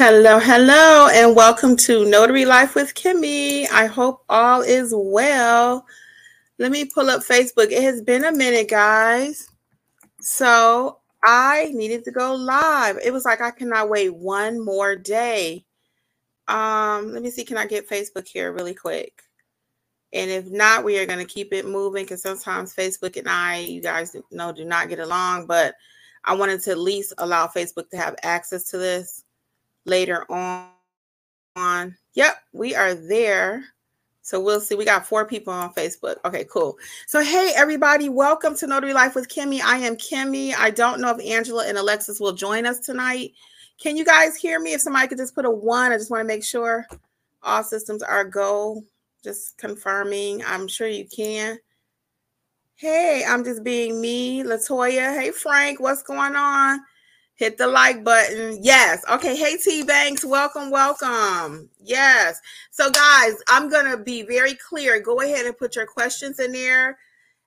Hello, hello, and welcome to Notary Life with Kimmi. I hope all is well. Let me pull up Facebook. It has been a minute, guys. So I needed to go live. It was like I cannot wait one more day. Um, let me see. Can I get Facebook here really quick? And if not, we are going to keep it moving because sometimes Facebook and I, you guys know, do not get along. But I wanted to at least allow Facebook to have access to this later on. on. Yep, we are there. So we'll see. We got four people on Facebook. Okay, cool. So hey everybody, welcome to Notary Life with Kimmi. I am Kimmi. I don't know if Angela and Alexis will join us tonight. Can you guys hear me? If somebody could just put a one, I just want to make sure all systems are go. Just confirming. I'm sure you can. Hey, I'm just being me, Latoya. Hey Frank, what's going on? Hit the like button. Yes. Okay. Hey, T Banks, welcome, welcome. Yes. So, guys, I'm going to be very clear. Go ahead and put your questions in there.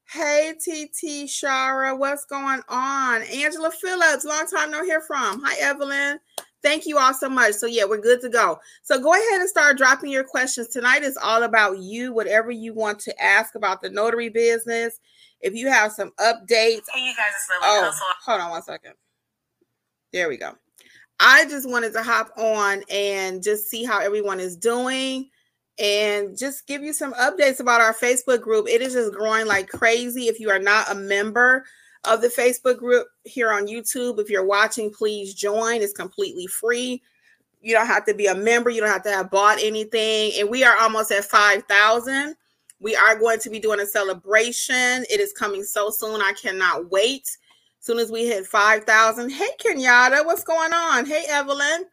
Hey, TT Shara, what's going on? Angela Phillips, long time no hear from. Hi, Evelyn. Thank you all so much. So, yeah, we're good to go. So, go ahead and start dropping your questions. Tonight is all about you, whatever you want to ask about the notary business. If you have some updates. Hey, you guys, it's Lily. Oh, hold on one second. There we go. I just wanted to hop on and just see how everyone is doing and just give you some updates about our Facebook group. It is just growing like crazy. If you are not a member of the Facebook group here on YouTube, if you're watching, please join. It's completely free. You don't have to be a member, you don't have to have bought anything. And we are almost at 5,000. We are going to be doing a celebration. It is coming so soon. I cannot wait soon as we hit 5,000, hey, Kenyatta, what's going on? Hey, Evelyn.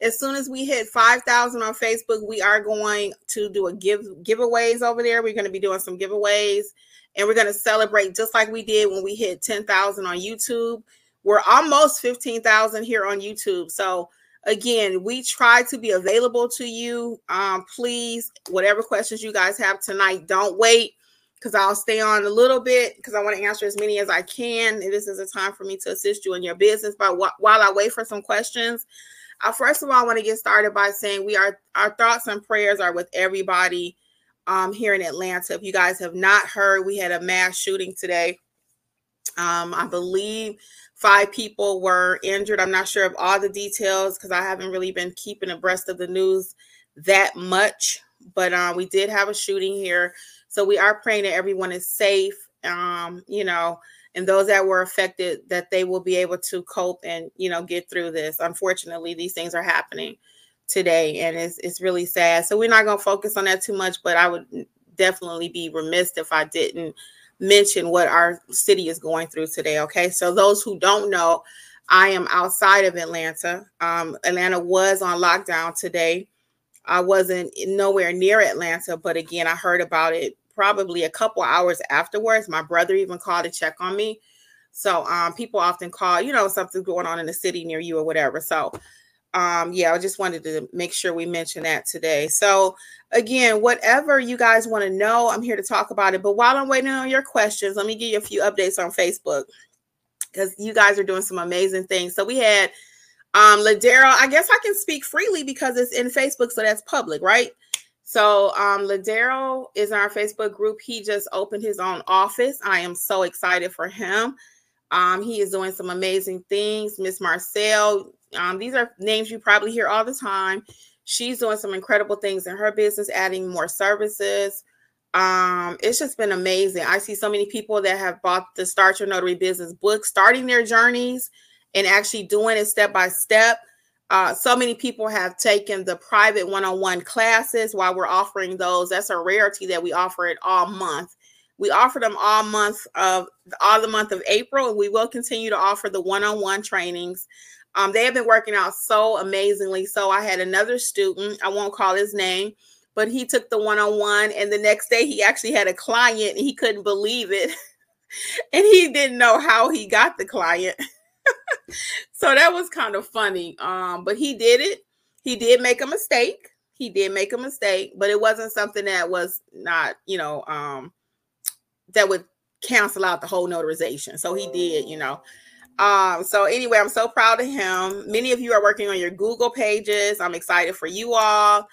As soon as we hit 5,000 on Facebook, we are going to do a give giveaways over there. We're going to be doing some giveaways and we're going to celebrate just like we did when we hit 10,000 on YouTube. We're almost 15,000 here on YouTube. So, again, we try to be available to you. Um, please, whatever questions you guys have tonight, don't wait because I'll stay on a little bit because I want to answer as many as I can. And this is a time for me to assist you in your business. But wh- while I wait for some questions, I first of all want to get started by saying we are our thoughts and prayers are with everybody um, here in Atlanta. If you guys have not heard, we had a mass shooting today. Um, I believe five people were injured. I'm not sure of all the details because I haven't really been keeping abreast of the news that much. But uh, we did have a shooting here so we are praying that everyone is safe, um, you know, and those that were affected that they will be able to cope and you know get through this. Unfortunately, these things are happening today, and it's it's really sad. So we're not going to focus on that too much, but I would definitely be remiss if I didn't mention what our city is going through today. Okay, so those who don't know, I am outside of Atlanta. Um, Atlanta was on lockdown today. I wasn't nowhere near Atlanta, but again, I heard about it probably a couple hours afterwards. My brother even called to check on me. So um, people often call, you know, something's going on in the city near you or whatever. So um, yeah, I just wanted to make sure we mention that today. So again, whatever you guys want to know, I'm here to talk about it. But while I'm waiting on your questions, let me give you a few updates on Facebook because you guys are doing some amazing things. So we had um Ladero. I guess I can speak freely because it's in Facebook, so that's public, right? So um Ladero is in our Facebook group. He just opened his own office. I am so excited for him. Um, he is doing some amazing things. Miss Marcel, um, these are names you probably hear all the time. She's doing some incredible things in her business, adding more services. Um, it's just been amazing. I see so many people that have bought the Start Your Notary Business book, starting their journeys and actually doing it step by step. Uh, so many people have taken the private one-on-one classes while we're offering those. That's a rarity that we offer it all month. We offer them all month of all the month of April, and we will continue to offer the one-on-one trainings. Um, they have been working out so amazingly. So I had another student, I won't call his name, but he took the one-on-one, and the next day he actually had a client, and he couldn't believe it, and he didn't know how he got the client. so that was kind of funny. Um, but he did it. He did make a mistake. He did make a mistake, but it wasn't something that was not, you know, um, that would cancel out the whole notarization. So he did, you know. Um, so anyway, I'm so proud of him. Many of you are working on your Google pages. I'm excited for you all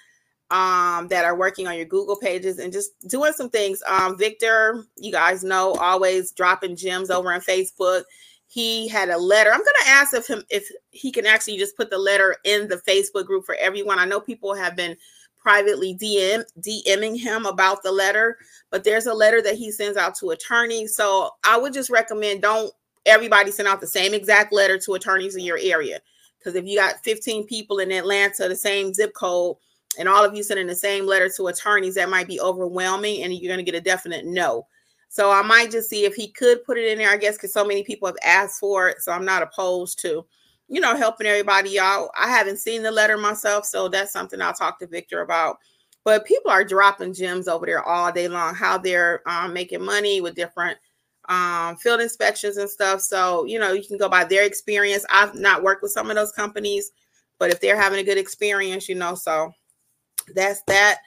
um, that are working on your Google pages and just doing some things. Um, Victor, you guys know, always dropping gems over on Facebook. He had a letter. I'm gonna ask if him if he can actually just put the letter in the Facebook group for everyone. I know people have been privately DM DMing him about the letter, but there's a letter that he sends out to attorneys. So I would just recommend don't everybody send out the same exact letter to attorneys in your area. Because if you got 15 people in Atlanta, the same zip code, and all of you sending the same letter to attorneys, that might be overwhelming and you're to get a definite no. So I might just see if he could put it in there, I guess, because so many people have asked for it. So I'm not opposed to, you know, helping everybody out. I haven't seen the letter myself, so that's something I'll talk to Victor about. But people are dropping gems over there all day long, how they're um, making money with different um, field inspections and stuff. So, you know, you can go by their experience. I've not worked with some of those companies, but if they're having a good experience, you know, so that's that.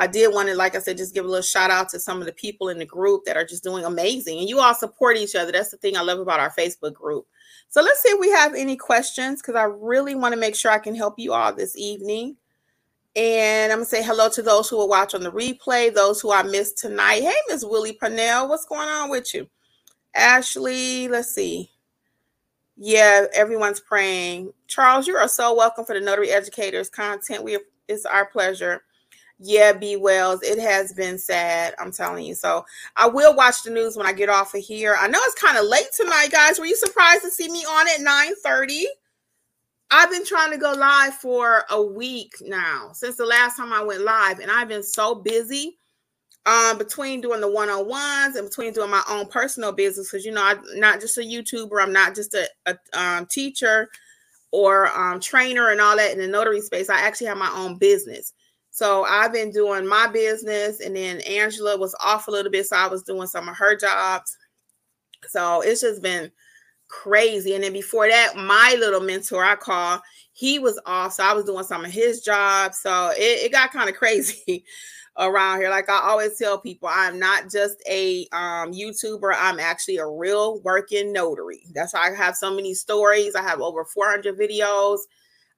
I did want to, like I said, just give a little shout out to some of the people in the group that are just doing amazing. And you all support each other. That's the thing I love about our Facebook group. So let's see if we have any questions because I really want to make sure I can help you all this evening. And I'm gonna say hello to those who will watch on the replay, those who I missed tonight. Hey, Miss Willie Purnell, what's going on with you? Ashley, let's see. Yeah, everyone's praying. Charles, you are so welcome for the Notary Educators content. We it's our pleasure. Yeah, B Wells, it has been sad. I'm telling you. So I will watch the news when I get off of here. I know it's kind of late tonight, guys. Were you surprised to see me on at 9 30? I've been trying to go live for a week now since the last time I went live, and I've been so busy um, between doing the one on ones and between doing my own personal business. Because, you know, I'm not just a YouTuber, I'm not just a, a um, teacher or um, trainer and all that in the notary space. I actually have my own business. So I've been doing my business, and then Angela was off a little bit, so I was doing some of her jobs. So it's just been crazy. And then before that, my little mentor I call, he was off, so I was doing some of his jobs. So it, it got kind of crazy around here. Like I always tell people, I'm not just a um, YouTuber. I'm actually a real working notary. That's why I have so many stories. I have over 400 videos.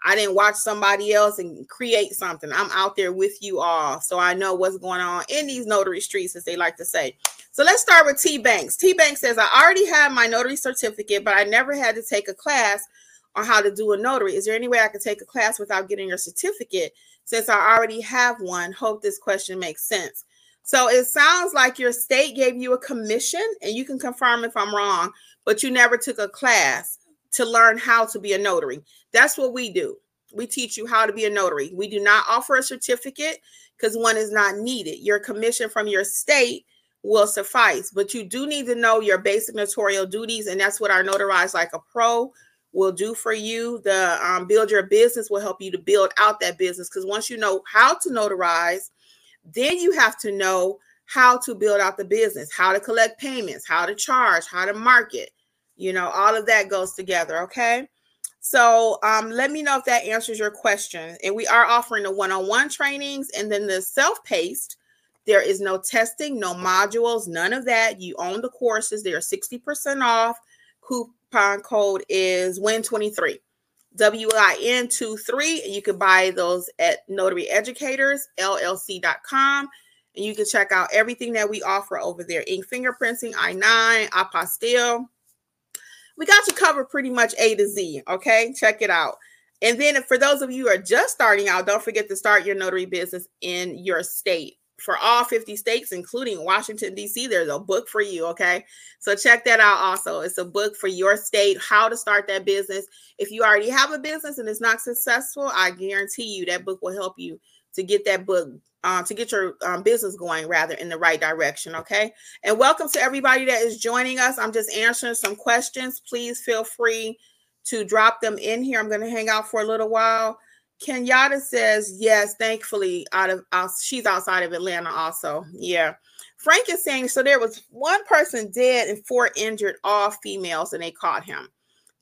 I didn't watch somebody else and create something. I'm out there with you all. So I know what's going on in these notary streets, as they like to say. So let's start with T Banks. T Banks says, I already have my notary certificate, but I never had to take a class on how to do a notary. Is there any way I could take a class without getting your certificate? Since I already have one, hope this question makes sense. So it sounds like your state gave you a commission, and you can confirm if I'm wrong, but you never took a class to learn how to be a notary. That's what we do. We teach you how to be a notary. We do not offer a certificate because one is not needed. Your commission from your state will suffice, but you do need to know your basic notarial duties, and that's what our Notarize Like a Pro will do for you. The um, Build Your Business will help you to build out that business because once you know how to notarize, then you have to know how to build out the business, how to collect payments, how to charge, how to market. You know, all of that goes together. Okay. So um, let me know if that answers your question. And we are offering the one on one trainings and then the self paced. There is no testing, no modules, none of that. You own the courses, they are 60% off. Coupon code is WIN23. W-I-N 23. And you can buy those at Notary Educators, LLC.com. And you can check out everything that we offer over there. Ink fingerprinting, I-9, apostille we got you covered pretty much A to Z. Okay, check it out. And then for those of you who are just starting out, don't forget to start your notary business in your state. For all 50 states, including Washington, D.C., there's a book for you. Okay. So check that out also. It's a book for your state, how to start that business. If you already have a business and it's not successful, I guarantee you that book will help you to get that book um, to get your um, business going rather in the right direction. Okay. And welcome to everybody that is joining us. I'm just answering some questions. Please feel free to drop them in here. I'm going to hang out for a little while. Kenyatta says, yes, thankfully, out of uh, she's outside of Atlanta also. Yeah. Frank is saying, so there was one person dead and four injured, all females, and they caught him.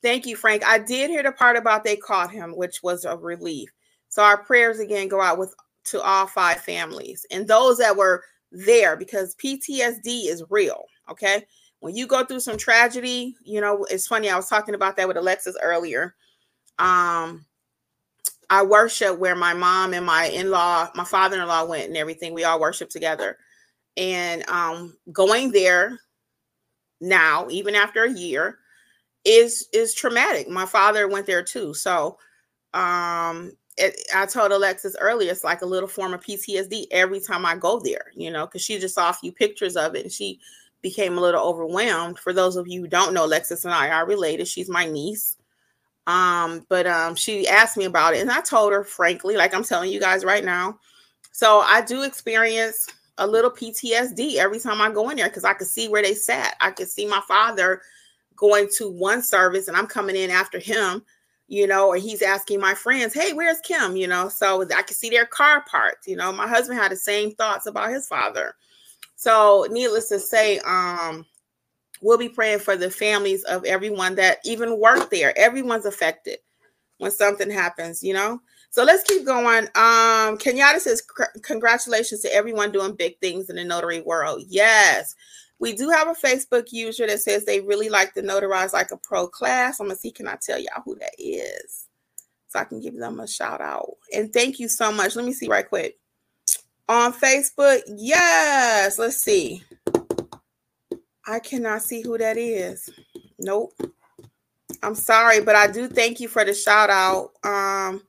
Thank you, Frank. I did hear the part about they caught him, which was a relief. So our prayers again go out with to all five families and those that were there because PTSD is real. Okay. when you go through some tragedy, you know, it's funny. I was talking about that with Alexis earlier. Um, I worship where my mom and my in-law, my father-in-law went and everything. We all worship together. And um, going there now, even after a year, is is traumatic. My father went there too. So um it, I told Alexis earlier, it's like a little form of PTSD every time I go there, you know, because she just saw a few pictures of it and she became a little overwhelmed. For those of you who don't know, Alexis and I are related. She's my niece. Um, but um, she asked me about it, and I told her frankly, like I'm telling you guys right now. So I do experience a little PTSD every time I go in there because I could see where they sat. I could see my father going to one service, and I'm coming in after him, you know, or he's asking my friends, "Hey, where's Kim?" You know, so I could see their car parked. You know, my husband had the same thoughts about his father. So, needless to say, um, we'll be praying for the families of everyone that even work there. Everyone's affected when something happens, you know. So let's keep going. Um, Kenyatta says, Congratulations to everyone doing big things in the notary world. Yes, we do have a Facebook user that says they really like the Notarize Like a Pro class. I'm gonna see, can I tell y'all who that is? So I can give them a shout out. And thank you so much. Let me see right quick. On Facebook, yes, let's see. I cannot see who that is. Nope. I'm sorry, but I do thank you for the shout out. Um,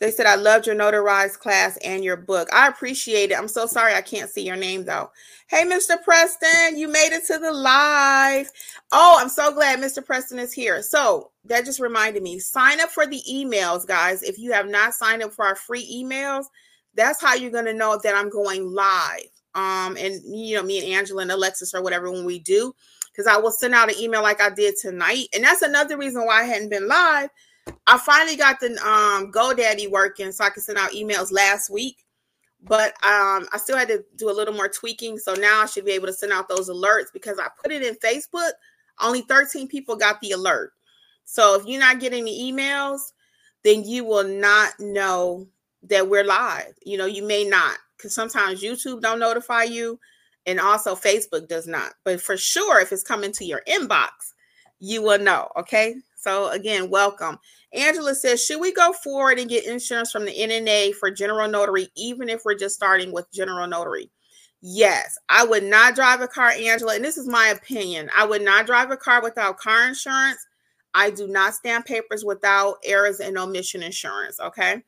they said I loved your notarized class and your book. I appreciate it. I'm so sorry I can't see your name though. Hey, Mr. Preston, you made it to the live. Oh, I'm so glad Mr. Preston is here. So that just reminded me. Sign up for the emails, guys. If you have not signed up for our free emails, that's how you're going to know that I'm going live um, and you know, me and Angela and Alexis or whatever when we do, because I will send out an email like I did tonight. And that's another reason why I hadn't been live. I finally got the um GoDaddy working so I could send out emails last week. But um, I still had to do a little more tweaking. So now I should be able to send out those alerts because I put it in Facebook. Only 13 people got the alert. So if you're not getting the emails, then you will not know that we're live. You know, you may not because sometimes YouTube don't notify you, and also Facebook does not. But for sure, if it's coming to your inbox, you will know. Okay. So again, welcome. Angela says, should we go forward and get insurance from the NNA for general notary, even if we're just starting with general notary? Yes, I would not drive a car, Angela. And this is my opinion. I would not drive a car without car insurance. I do not stamp papers without errors and omission insurance. Okay.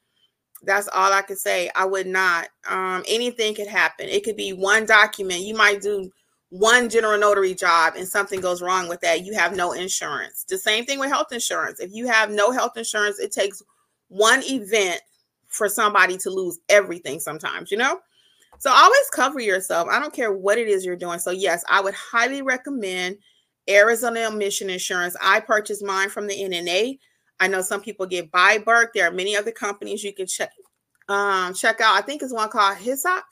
That's all I could say. I would not. Um, anything could happen. It could be one document. You might do one general notary job and something goes wrong with that. You have no insurance. The same thing with health insurance. If you have no health insurance, it takes one event for somebody to lose everything sometimes, you know? So always cover yourself. I don't care what it is you're doing. So, yes, I would highly recommend Errors and Omission Insurance. I purchased mine from the NNA. I know some people get by Burke. There are many other companies you can check um, check out. I think it's one called Hiscox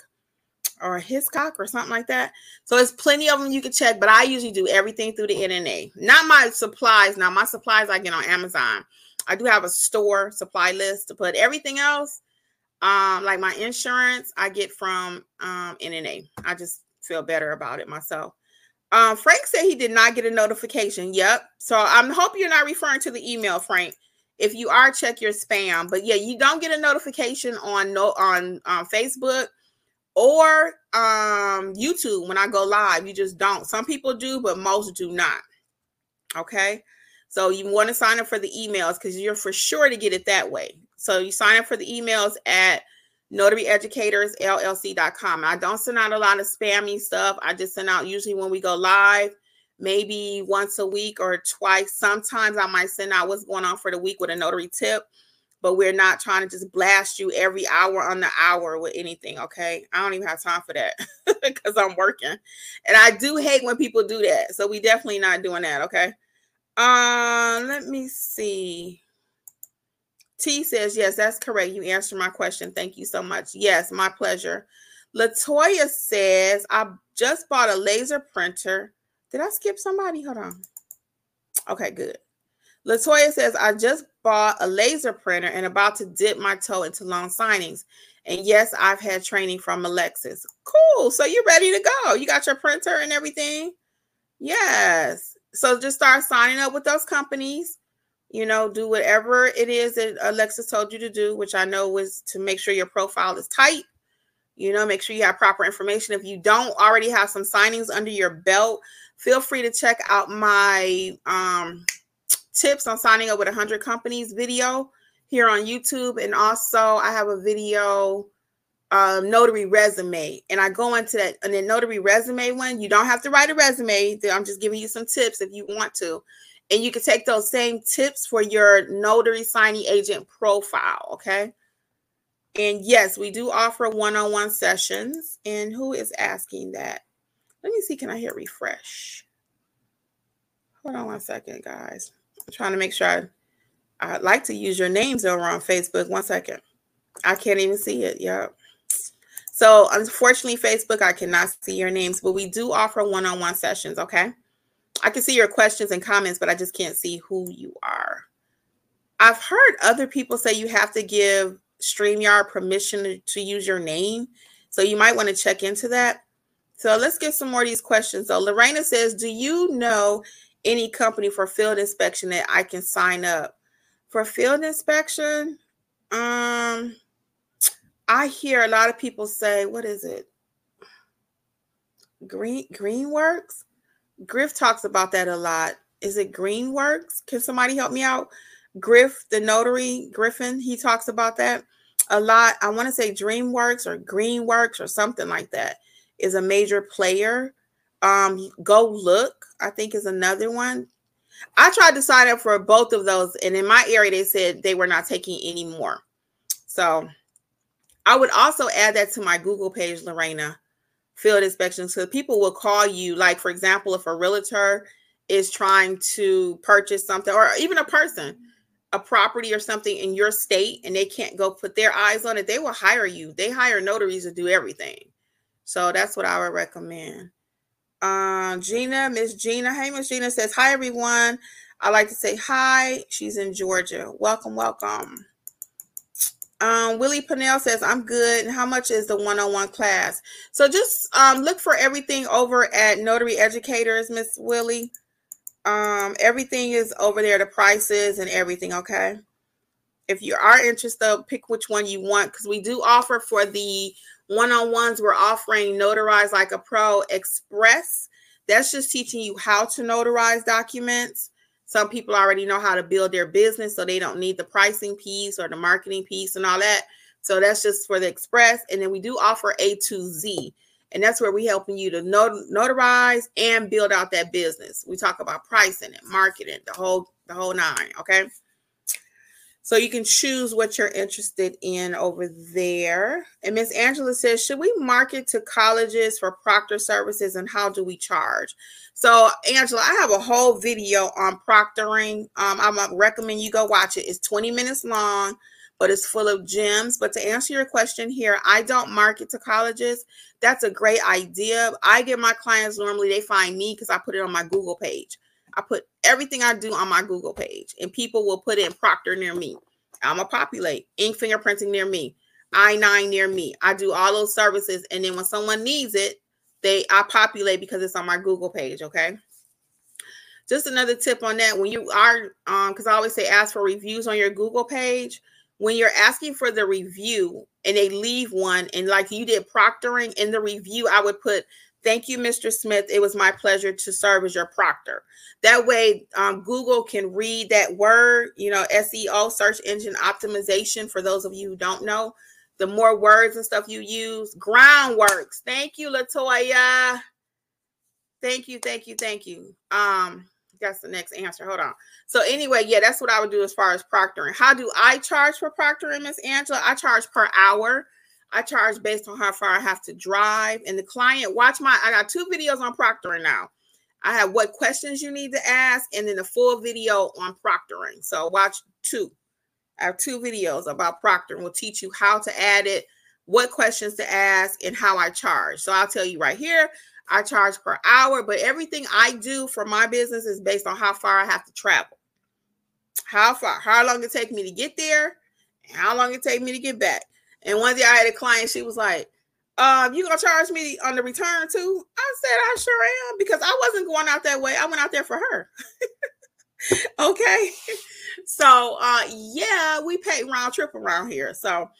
or Hiscox or something like that. So it's plenty of them you can check, but I usually do everything through the NNA. Not my supplies. Now my supplies I get on Amazon. I do have a store supply list to put everything else. Um, like my insurance, I get from um, NNA. I just feel better about it myself. Um, Frank said he did not get a notification. Yep. So I'm hope you're not referring to the email, Frank. If you are, check your spam. But yeah, you don't get a notification on no on on Facebook or um YouTube when I go live. You just don't. Some people do, but most do not. Okay. So you want to sign up for the emails because you're for sure to get it that way. So you sign up for the emails at notaryeducatorsllc.com. I don't send out a lot of spammy stuff. I just send out usually when we go live, maybe once a week or twice. Sometimes I might send out what's going on for the week with a notary tip, but we're not trying to just blast you every hour on the hour with anything. Okay. I don't even have time for that because I'm working. And I do hate when people do that. So we definitely not doing that. Okay. Um, let me see. T says, yes, that's correct. You answered my question. Thank you so much. Yes, my pleasure. Latoya says, I just bought a laser printer. Did I skip somebody? Hold on. Okay, good. Latoya says, I just bought a laser printer and about to dip my toe into loan signings. And yes, I've had training from Alexis. Cool. So you're ready to go. You got your printer and everything. Yes. So just start signing up with those companies. You know, do whatever it is that Alexis told you to do, which I know was to make sure your profile is tight. You know, make sure you have proper information. If you don't already have some signings under your belt, feel free to check out my um, tips on signing up with 100 companies video here on YouTube. And also, I have a video um, notary resume. And I go into that and then notary resume one. You don't have to write a resume. I'm just giving you some tips if you want to. And you can take those same tips for your notary signing agent profile. Okay. And yes, we do offer one on one sessions. And who is asking that? Let me see. Can I hit refresh? Hold on one second, guys. I'm trying to make sure I, I'd like to use your names over on Facebook. One second. I can't even see it. Yep. So unfortunately, Facebook, I cannot see your names, but we do offer one-on-one sessions. Okay. I can see your questions and comments, but I just can't see who you are. I've heard other people say you have to give StreamYard permission to, to use your name. So you might want to check into that. So let's get some more of these questions. So Lorena says, Do you know any company for field inspection that I can sign up? For field inspection, um, I hear a lot of people say, what is it? Green Greenworks? Griff talks about that a lot. Is it Greenworks? Can somebody help me out? Griff, the notary, Griffin, he talks about that a lot. I want to say DreamWorks or Greenworks or something like that is a major player. Um, Go Look, I think, is another one. I tried to sign up for both of those, and in my area, they said they were not taking any more. So I would also add that to my Google page, Lorena, field inspections. So people will call you, like, for example, if a realtor is trying to purchase something, or even a person, a property or something in your state, and they can't go put their eyes on it, they will hire you. They hire notaries to do everything. So that's what I would recommend. Uh, Gina, Miss Gina. Hey, Miss Gina says, Hi, everyone. I like to say hi. She's in Georgia. Welcome, welcome. Um, Willie Pennell says, I'm good. And How much is the one on one class? So just um, look for everything over at Notary Educators, Miss Willie. Um, everything is over there, the prices and everything, okay? If you are interested, pick which one you want because we do offer for the one on ones, we're offering Notarize Like a Pro Express. That's just teaching you how to notarize documents. Some people already know how to build their business, so they don't need the pricing piece or the marketing piece and all that. So that's just for the express. And then we do offer A to Z. And that's where we're helping you to not- notarize and build out that business. We talk about pricing and marketing, the whole the whole nine. Okay. So you can choose what you're interested in over there. And Miss Angela says, should we market to colleges for proctor services and how do we charge? So Angela, I have a whole video on proctoring. Um, I recommend you go watch it. It's 20 minutes long, but it's full of gems. But to answer your question here, I don't market to colleges. That's a great idea. I get my clients normally, they find me because I put it on my Google page. I put everything I do on my Google page, and people will put in Proctor near me. I'm a populate ink fingerprinting near me, I9 near me. I do all those services, and then when someone needs it, they I populate because it's on my Google page. Okay. Just another tip on that when you are um because I always say ask for reviews on your Google page. When you're asking for the review and they leave one, and like you did proctoring in the review, I would put Thank you, Mr. Smith. It was my pleasure to serve as your proctor. That way, um, Google can read that word, you know, SEO, search engine optimization, for those of you who don't know. The more words and stuff you use, groundworks. Thank you, Latoya. Thank you, thank you, thank you. Um, that's the next answer. Hold on. So anyway, yeah, that's what I would do as far as proctoring. How do I charge for proctoring, Miss Angela? I charge per hour. I charge based on how far I have to drive. And the client, watch my, I got two videos on proctoring now. I have what questions you need to ask, and then a full video on proctoring. So watch two. I have two videos about proctoring. We'll teach you how to add it, what questions to ask, and how I charge. So I'll tell you right here, I charge per hour, but everything I do for my business is based on how far I have to travel. How far, how long it take me to get there, and how long it take me to get back. And one day I had a client, she was like, um, you gonna charge me on the return too? I said, I sure am because I wasn't going out that way. I went out there for her. okay. So uh yeah, we pay round trip around here. So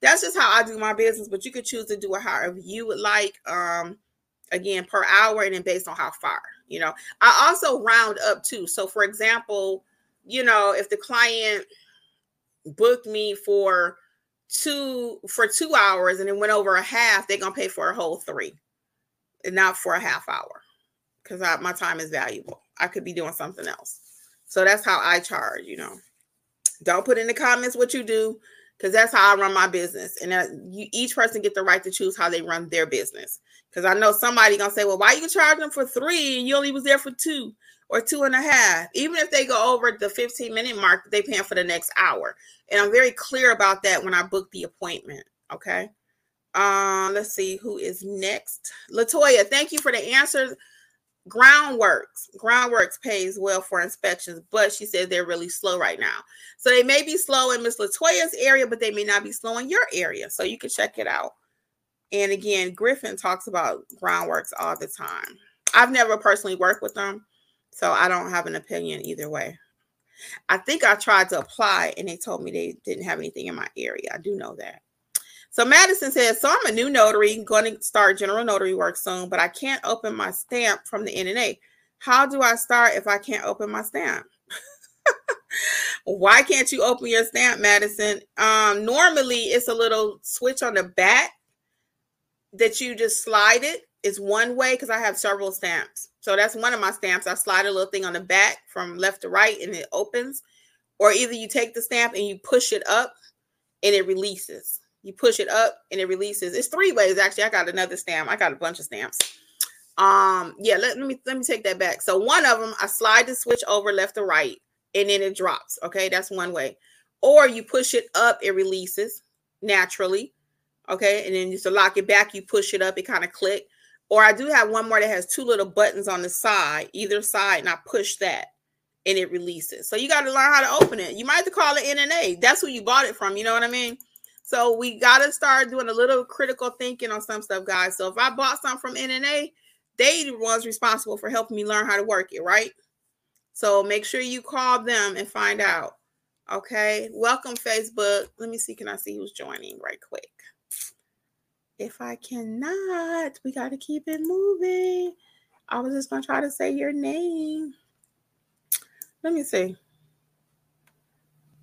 that's just how I do my business, but you could choose to do it however you would like. Um again per hour and then based on how far, you know. I also round up too. So for example, you know, if the client booked me for two for two hours and it went over a half, they're gonna pay for a whole three, and not for a half hour, because my time is valuable. I could be doing something else. So that's how I charge. You know, don't put in the comments what you do, because that's how I run my business, and that you, each person get the right to choose how they run their business. Because I know somebody gonna say, "Well, why you charge them for three and you only was there for two? Or two and a half, even if they go over the 15 minute mark, they paying for the next hour. And I'm very clear about that when I book the appointment. Okay. Um, let's see who is next. Latoya, thank you for the answers. Groundworks, Groundworks pays well for inspections, but she says they're really slow right now. So they may be slow in Miss Latoya's area, but they may not be slow in your area. So you can check it out. And again, Griffin talks about Groundworks all the time. I've never personally worked with them, so I don't have an opinion either way. I think I tried to apply and they told me they didn't have anything in my area. I do know that. So Madison says, so I'm a new notary, going to start general notary work soon, but I can't open my stamp from the NNA. How do I start if I can't open my stamp? Why can't you open your stamp, Madison? Um, normally it's a little switch on the back that you just slide it is one way because I have several stamps. So that's one of my stamps. I slide a little thing on the back from left to right and it opens. Or either you take the stamp and you push it up and it releases. You push it up and it releases. It's three ways actually. I got another stamp. I got a bunch of stamps. Um, yeah, let, let me let me take that back. So one of them, I slide the switch over left to right and then it drops. Okay, that's one way. Or you push it up, it releases naturally. Okay, and then you to lock it back, you push it up, it kind of click. Or I do have one more that has two little buttons on the side, either side, and I push that and it releases. So you got to learn how to open it. You might have to call it NNA. That's who you bought it from. You know what I mean? So we got to start doing a little critical thinking on some stuff, guys. So if I bought something from NNA, they was responsible for helping me learn how to work it, right? So make sure you call them and find out. Okay. Welcome, Facebook. Let me see. Can I see who's joining right quick? If I cannot, we got to keep it moving. I was just going to try to say your name. Let me see.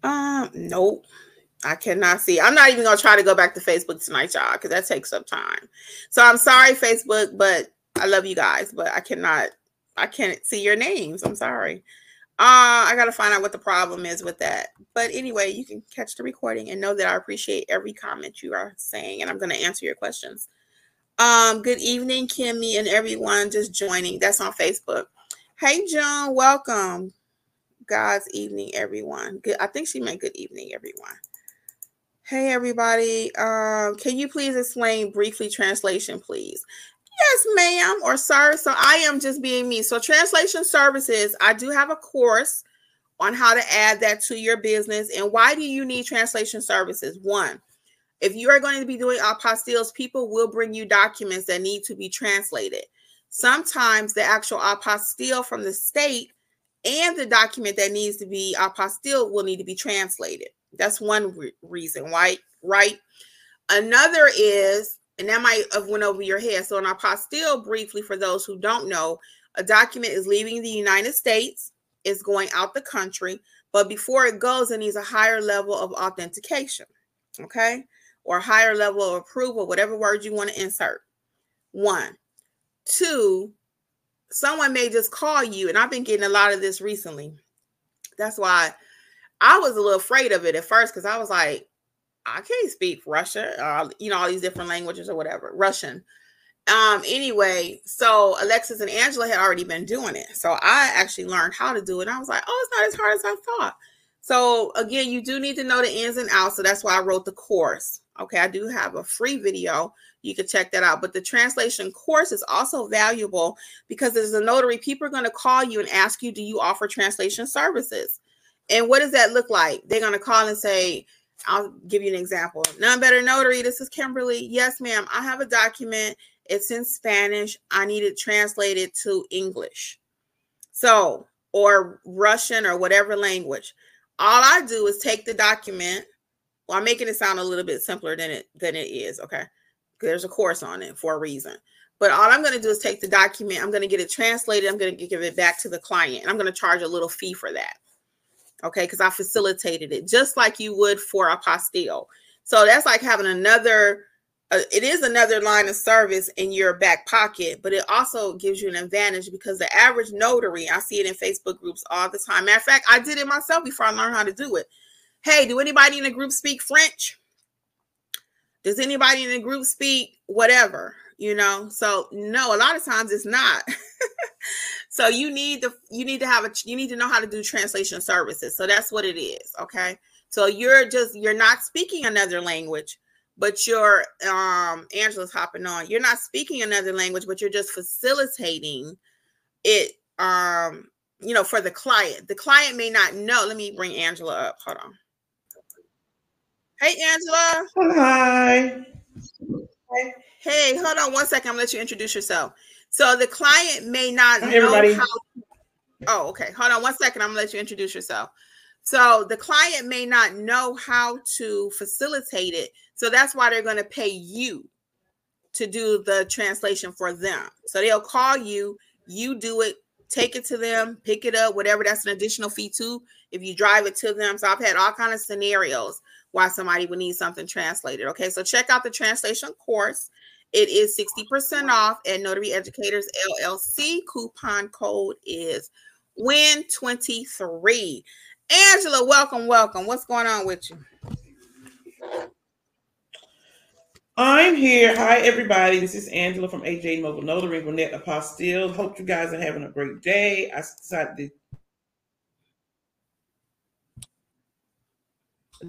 Um, nope. I cannot see. I'm not even gonna try to go back to Facebook tonight, y'all, because that takes up time. So I'm sorry, Facebook, but I love you guys, but I cannot, I can't see your names. I'm sorry. Uh, I gotta find out what the problem is with that. But anyway, you can catch the recording and know that I appreciate every comment you are saying, and I'm gonna answer your questions. Um, good evening, Kimmi, and everyone just joining. That's on Facebook. Hey, Joan, welcome. God's evening, everyone. Good. I think she meant good evening, everyone. Hey, everybody. Um, can you please explain briefly translation, please? Yes, ma'am or sir. So I am just being me. So translation services, I do have a course on how to add that to your business. And why do you need translation services? One, if you are going to be doing apostilles, people will bring you documents that need to be translated. Sometimes the actual apostille from the state and the document that needs to be apostille will need to be translated. That's one re- reason, right? Right. Another is and that might have went over your head. So an apostille, briefly for those who don't know, a document is leaving the United States, is going out the country, but before it goes, it needs a higher level of authentication, okay, or higher level of approval, whatever word you want to insert. One, two, someone may just call you, and I've been getting a lot of this recently. That's why I was a little afraid of it at first because I was like, I can't speak Russian, uh, you know, all these different languages or whatever, Russian. Um, anyway, so Alexis and Angela had already been doing it. So I actually learned how to do it. I was like, oh, it's not as hard as I thought. So again, you do need to know the ins and outs. So that's why I wrote the course. Okay, I do have a free video. You can check that out. But the translation course is also valuable because as a notary, people are going to call you and ask you, do you offer translation services? And what does that look like? They're going to call and say, I'll give you an example. None better notary. This is Kimberly. Yes, ma'am. I have a document. It's in Spanish. I need it translated to English. So, or Russian or whatever language. All I do is take the document. Well, I'm making it sound a little bit simpler than it than it is. Okay. There's a course on it for a reason. But all I'm going to do is take the document, I'm going to get it translated, I'm going to give it back to the client, and I'm going to charge a little fee for that. Okay, because I facilitated it just like you would for apostille. So that's like having another, uh, it is another line of service in your back pocket, but it also gives you an advantage because the average notary, I see it in Facebook groups all the time. Matter of fact, I did it myself before I learned how to do it. Hey, do anybody in the group speak French? Does anybody in the group speak whatever? You know? So no a lot of times it's not. So you need to you need to have a you need to know how to do translation services. So that's what it is okay? So you're just you're not speaking another language but you're um angela's hopping on. You're not speaking another language but you're just facilitating it um you know for the client. The client may not know. Let me bring angela up. Hold on. Hey angela. Hi Hey, hold on one second. I'm gonna let you introduce yourself. So the client may not Hi, know everybody. how. Oh, okay. Hold on one second. I'm gonna let you introduce yourself. So the client may not know how to facilitate it. So that's why they're gonna pay you to do the translation for them. So they'll call you, you do it, take it to them, pick it up, whatever. That's an additional fee too. If you drive it to them. So I've had all kind of scenarios why somebody would need something translated. Okay, so check out the translation course. It is 60% off at Notary Educators LLC. Coupon code is WIN23. Angela, welcome, welcome. What's going on with you? I'm here. Hi, everybody. This is Angela from AJ Mobile Notary, Gwinnett Apostille. Hope you guys are having a great day. I decided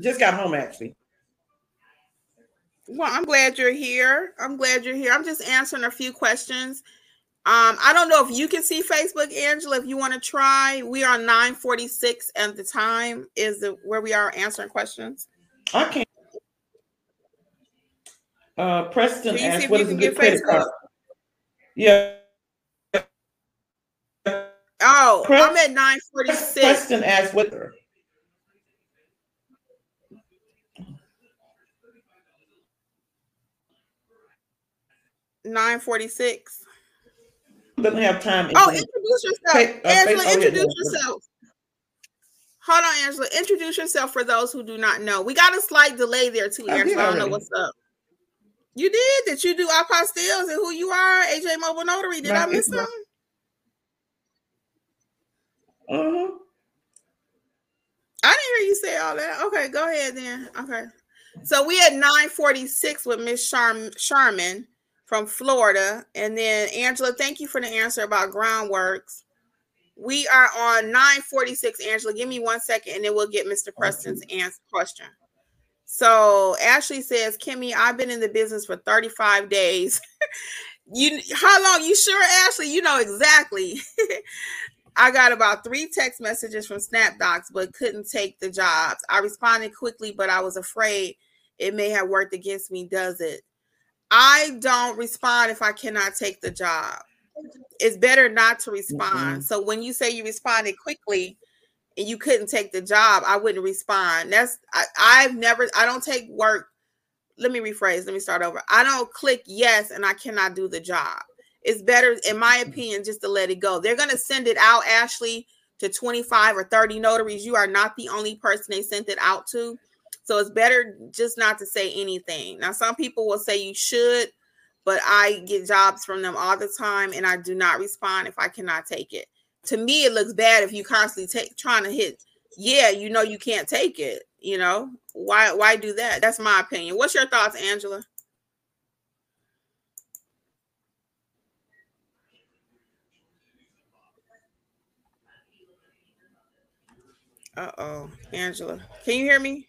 Just got home actually. Well, I'm glad you're here. I'm glad you're here. I'm just answering a few questions. Um, I don't know if you can see Facebook, Angela. If you want to try, we are 946 at the time is the, where we are answering questions. I can't. Uh, Preston asked, "What is a good credit Facebook? card?" Yeah. Oh, I'm at 946. Preston asked, "What?" 946. Doesn't have time. Oh, introduce yourself. Hey, uh, Angela, oh, introduce yeah, yourself. Hold on, Angela. Introduce yourself for those who do not know. We got a slight delay there too, Angela. I, don't know what's up. You did? Did you do apostilles and who you are? AJ Mobile Notary. Did I miss something? Uh-huh. I didn't hear you say all that. Okay, go ahead then. Okay. So we had 946 with Miss Charm- Sharman from Florida. And then Angela, thank you for the answer about groundworks. We are on 946. Angela, give me one second and then we'll get Mr. Preston's answer question. So Ashley says, Kimmi, I've been in the business for 35 days. you how long? You sure, Ashley? You know exactly. I got about three text messages from SnapDocs, but couldn't take the jobs. I responded quickly, but I was afraid it may have worked against me. Does it? I don't respond if I cannot take the job. It's better not to respond. Mm-hmm. So when you say you responded quickly and you couldn't take the job, I wouldn't respond. That's I, I've never I don't take work. Let me rephrase. Let me start over. I don't click yes and I cannot do the job. It's better, in my opinion, just to let it go. They're gonna send it out, Ashley, to 25 or 30 notaries. You are not the only person they sent it out to. So it's better just not to say anything. Now, some people will say you should, but I get jobs from them all the time and I do not respond if I cannot take it. To me, it looks bad if you constantly take trying to hit, yeah, you know you can't take it. You know, why why do that? That's my opinion. What's your thoughts, Angela? Uh oh, Angela. Can you hear me?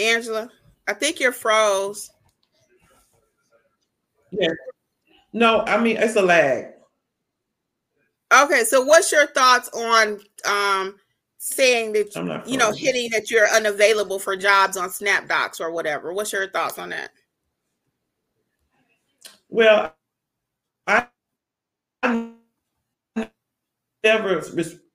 Angela, I think you're froze. Yeah. No, I mean it's a lag. Okay, so what's your thoughts on um saying that you know hitting that you're unavailable for jobs on SnapDocs or whatever. What's your thoughts on that? Well, I, I never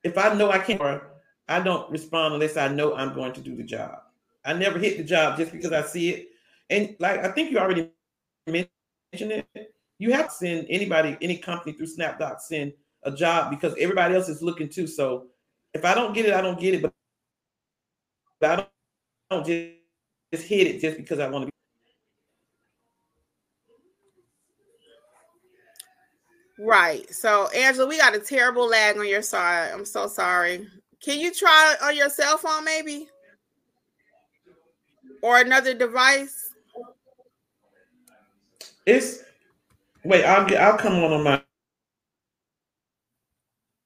if I know I can't, I don't respond unless I know I'm going to do the job. I never hit the job just because I see it. And like I think you already mentioned it, you have to send anybody, any company through SnapDocs send a job because everybody else is looking too. So if I don't get it, I don't get it. But I don't, I don't just, just hit it just because I want to be. Right. So Angela, we got a terrible lag on your side. I'm so sorry. Can you try on your cell phone maybe? Or another device? It's wait, I'll get I'll come on on my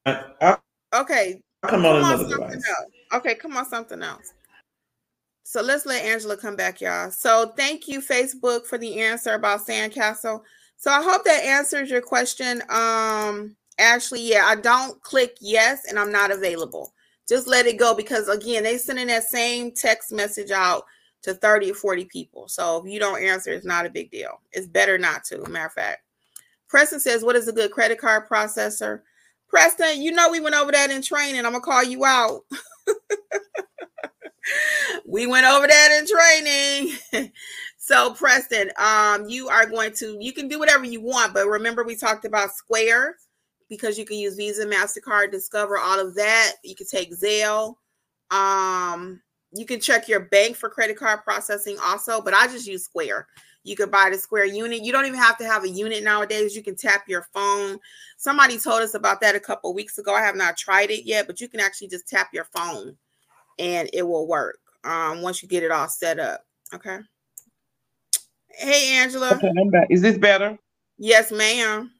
I'll, okay. I'll come, on, on something device. else. Okay, come on something else. So let's let Angela come back, y'all. So thank you, Facebook, for the answer about Sandcastle. So I hope that answers your question. Um, Ashley, yeah, I don't click yes and I'm not available. Just let it go because again, they sending that same text message out to 30 or 40 people. So if you don't answer, it's not a big deal. It's better not to. Matter of fact. Preston says, What is a good credit card processor? Preston, you know we went over that in training. I'm gonna call you out. we went over that in training. so Preston, um, you are going to you can do whatever you want, but remember we talked about Square because you can use Visa, Mastercard, Discover, all of that. You can take Zelle. Um, you can check your bank for credit card processing also, but I just use Square. You could buy the Square unit. You don't even have to have a unit nowadays. You can tap your phone. Somebody told us about that a couple weeks ago. I have not tried it yet, but you can actually just tap your phone and it will work um, once you get it all set up. Okay. Hey, Angela. Okay, I'm back. Is this better? Yes, ma'am.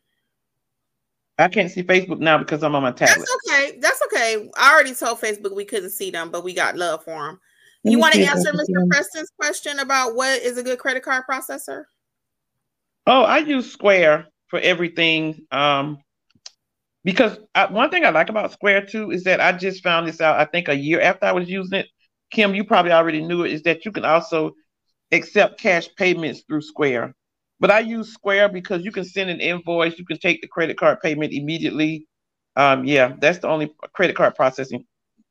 I can't see Facebook now because I'm on my tablet. That's okay. That's okay. I already told Facebook we couldn't see them, but we got love for them. You want to answer Mr. Preston's question about what is a good credit card processor? Oh, I use Square for everything. Um, because I, one thing I like about Square too is that I just found this out. I think a year after I was using it, Kim, you probably already knew it. Is that you can also accept cash payments through Square. But I use Square because you can send an invoice, you can take the credit card payment immediately. Um, yeah, that's the only credit card processing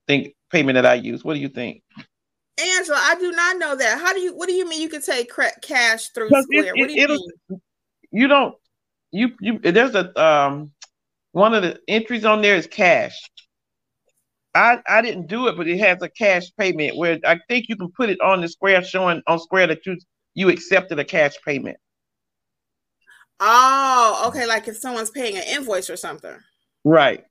thing payment that I use. What do you think? Angela, I do not know that. How do you? What do you mean you can take cash through Square? It, what do you mean? You don't. You you. There's a um. One of the entries on there is cash. I I didn't do it, but it has a cash payment where I think you can put it on the Square showing on Square that you you accepted a cash payment. Oh, okay. Like if someone's paying an invoice or something. Right.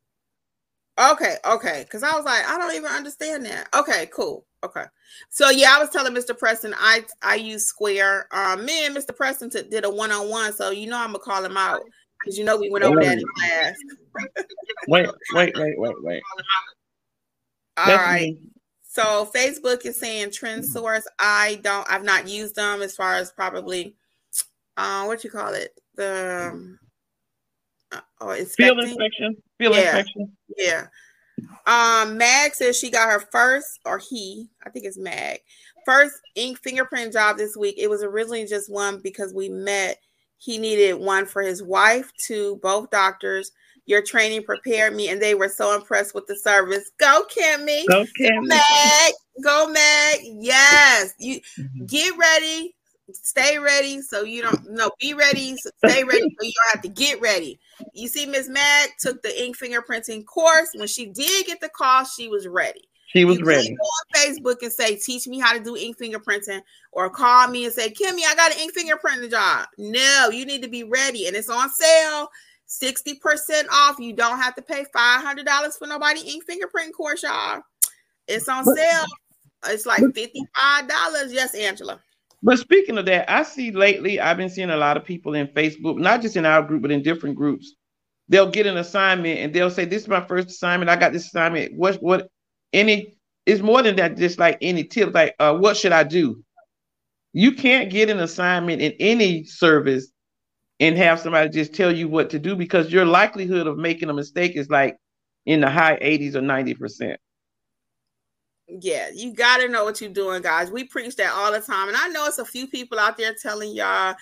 Okay, okay. Because I was like, I don't even understand that. Okay, cool. Okay. So yeah, I was telling Mr. Preston I I use Square. Um, me and Mr. Preston t- did a one on one, so you know I'm gonna call him out because you know we went over that in class. wait, wait, wait, wait, wait. All right. So Facebook is saying TrendSource. I don't. I've not used them as far as probably. Uh, what you call it? the um, uh, oh, field inspection. Field yeah. inspection. Yeah. Um, Mag says she got her first, or he, I think it's Mag, first ink fingerprint job this week. It was originally just one because we met. He needed one for his wife, two, both doctors. Your training prepared me, and they were so impressed with the service. Go, Kimmi. Go, Kimmi. Mag. Go, Mag. Yes. You mm-hmm. get ready stay ready so you don't no be ready stay ready so you don't have to get ready. You see miss mag took the ink fingerprinting course. When she did get the call she was ready. She was you ready. go on facebook and say teach me how to do ink fingerprinting or call me and say kimmi i got an ink fingerprinting job. No you need to be ready and it's on sale. 60% off. You don't have to pay $500 for nobody ink fingerprinting course y'all. It's on sale. It's like $55 yes angela but speaking of that, I see lately I've been seeing a lot of people in Facebook, not just in our group, but in different groups. They'll get an assignment and they'll say, "This is my first assignment. I got this assignment. What what any it's more than that, just like any tip, like uh, what should I do? You can't get an assignment in any service and have somebody just tell you what to do because your likelihood of making a mistake is like in the high 80s or 90 percent. Yeah, you got to know what you're doing, guys. We preach that all the time. And I know it's a few people out there telling y'all,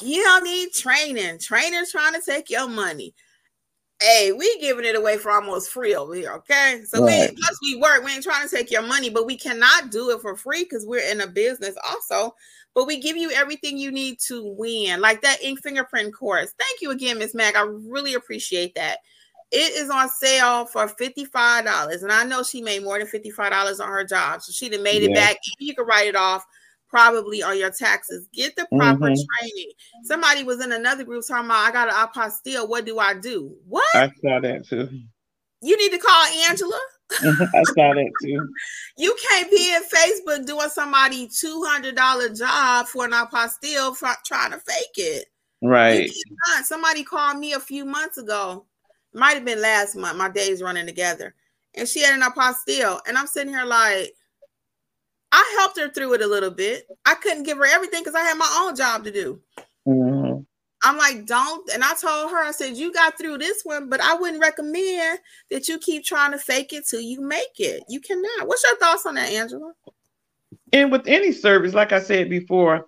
you don't need training. Trainers trying to take your money. Hey, we giving it away for almost free over here, okay? So right. we plus we work. We ain't trying to take your money, but we cannot do it for free because we're in a business also. But we give you everything you need to win, like that ink fingerprint course. Thank you again, Miss Mag. I really appreciate that. It is on sale for $55. And I know she made more than $55 on her job. So she done made yeah. it back. You can write it off probably on your taxes. Get the proper mm-hmm. training. Somebody was in another group talking about I got an apostille. What do I do? What? I saw that too. You need to call Angela. I saw that too. You can't be in Facebook doing somebody two hundred dollar job for an apostille for trying to fake it. Right. Somebody called me a few months ago might have been last month. My days running together. And she had an apostille. And I'm sitting here like, I helped her through it a little bit. I couldn't give her everything because I had my own job to do. Mm-hmm. I'm like, don't. And I told her, I said, you got through this one, but I wouldn't recommend that you keep trying to fake it till you make it. You cannot. What's your thoughts on that, Angela? And with any service, like I said before,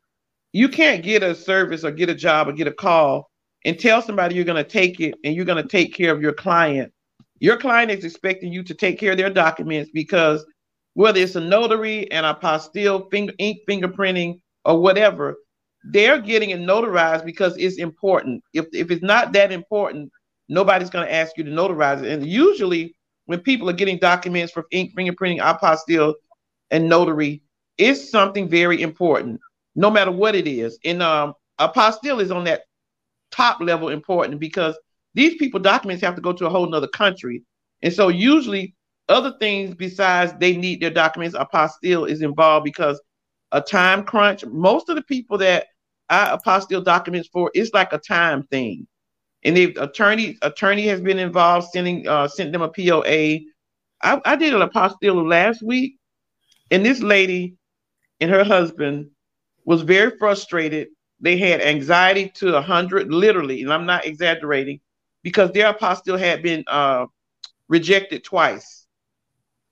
you can't get a service or get a job or get a call and tell somebody you're going to take it and you're going to take care of your client. Your client is expecting you to take care of their documents because whether it's a notary and a apostille, finger, ink fingerprinting, or whatever, they're getting it notarized because it's important. If, if it's not that important, nobody's going to ask you to notarize it. And usually, when people are getting documents for ink fingerprinting, apostille, and notary, it's something very important, no matter what it is. And um, apostille is on that top level important because these people documents have to go to a whole nother country. And so usually other things besides they need their documents, apostille is involved because a time crunch. Most of the people that I apostille documents for, it's like a time thing. And the attorney attorney has been involved sending uh sent them a POA. I, I did an apostille last week, and this lady and her husband was very frustrated they had anxiety to a hundred, literally, and I'm not exaggerating, because their apostille had been uh, rejected twice.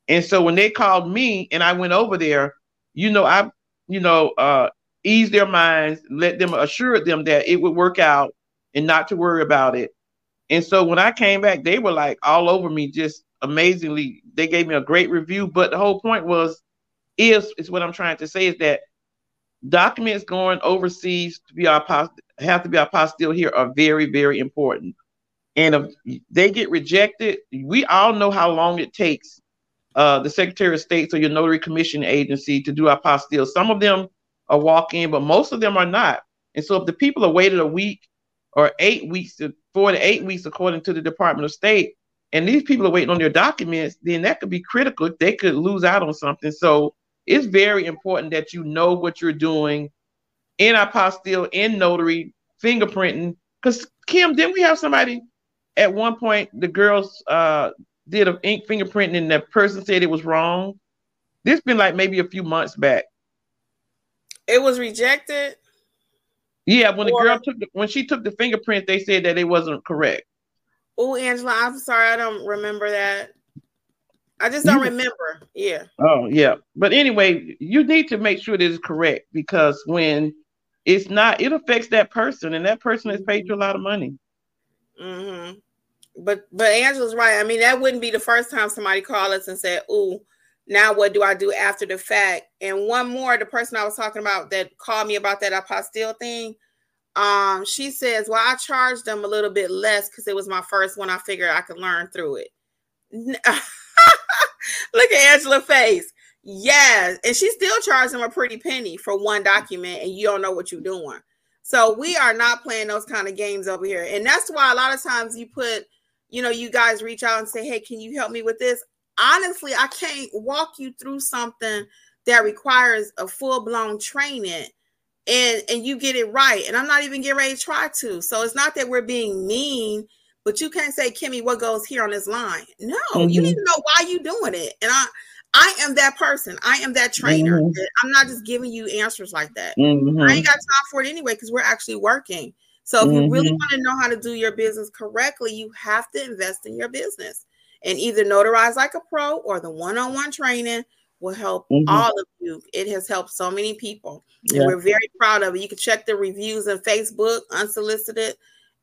And so when they called me and I went over there, you know, I, you know, uh, their minds, let them assure them that it would work out and not to worry about it. And so when I came back, they were like all over me, just amazingly. They gave me a great review. But the whole point was, is is what I'm trying to say is that documents going overseas to be our have to be our apostille here are very very important. And if they get rejected we all know how long it takes uh, the secretary of state or your notary commission agency to do our apostille. Some of them are walk-in but most of them are not. And so if the people are waited a week or eight weeks to four to eight weeks according to the department of state and these people are waiting on their documents then that could be critical. They could lose out on something. So it's very important that you know what you're doing in apostille, in notary, fingerprinting. Because Kim, didn't we have somebody at one point? The girls uh, did an ink fingerprinting, and that person said it was wrong. This been like maybe a few months back. It was rejected. Yeah, when the girl took the, when she took the fingerprint, they said that it wasn't correct. Oh, Angela, I'm sorry, I don't remember that. I just don't you, remember. Yeah. Oh, yeah. But anyway, you need to make sure this is correct because when it's not, it affects that person, and that person has paid you a lot of money. Mm-hmm. But but Angela's right. I mean, that wouldn't be the first time somebody called us and said, "Ooh, now what do I do after the fact?" And one more, the person I was talking about that called me about that apostille thing, um, she says, "Well, I charged them a little bit less because it was my first one. I figured I could learn through it." Look at Angela's face. Yes. And she still charged him a pretty penny for one document, and you don't know what you're doing. So we are not playing those kind of games over here. And that's why a lot of times you put, you know, you guys reach out and say, Hey, can you help me with this? Honestly, I can't walk you through something that requires a full-blown training and and you get it right. And I'm not even getting ready to try to. So it's not that we're being mean but you can't say, Kimmi, what goes here on this line? No, mm-hmm. you need to know why you're doing it. And I I am that person. I am that trainer. Mm-hmm. I'm not just giving you answers like that. Mm-hmm. I ain't got time for it anyway because we're actually working. So if you really mm-hmm. want to know how to do your business correctly, you have to invest in your business and either notarize like a pro or the one-on-one training will help mm-hmm. all of you. It has helped so many people. And we're very proud of it. You can check the reviews on Facebook, unsolicited,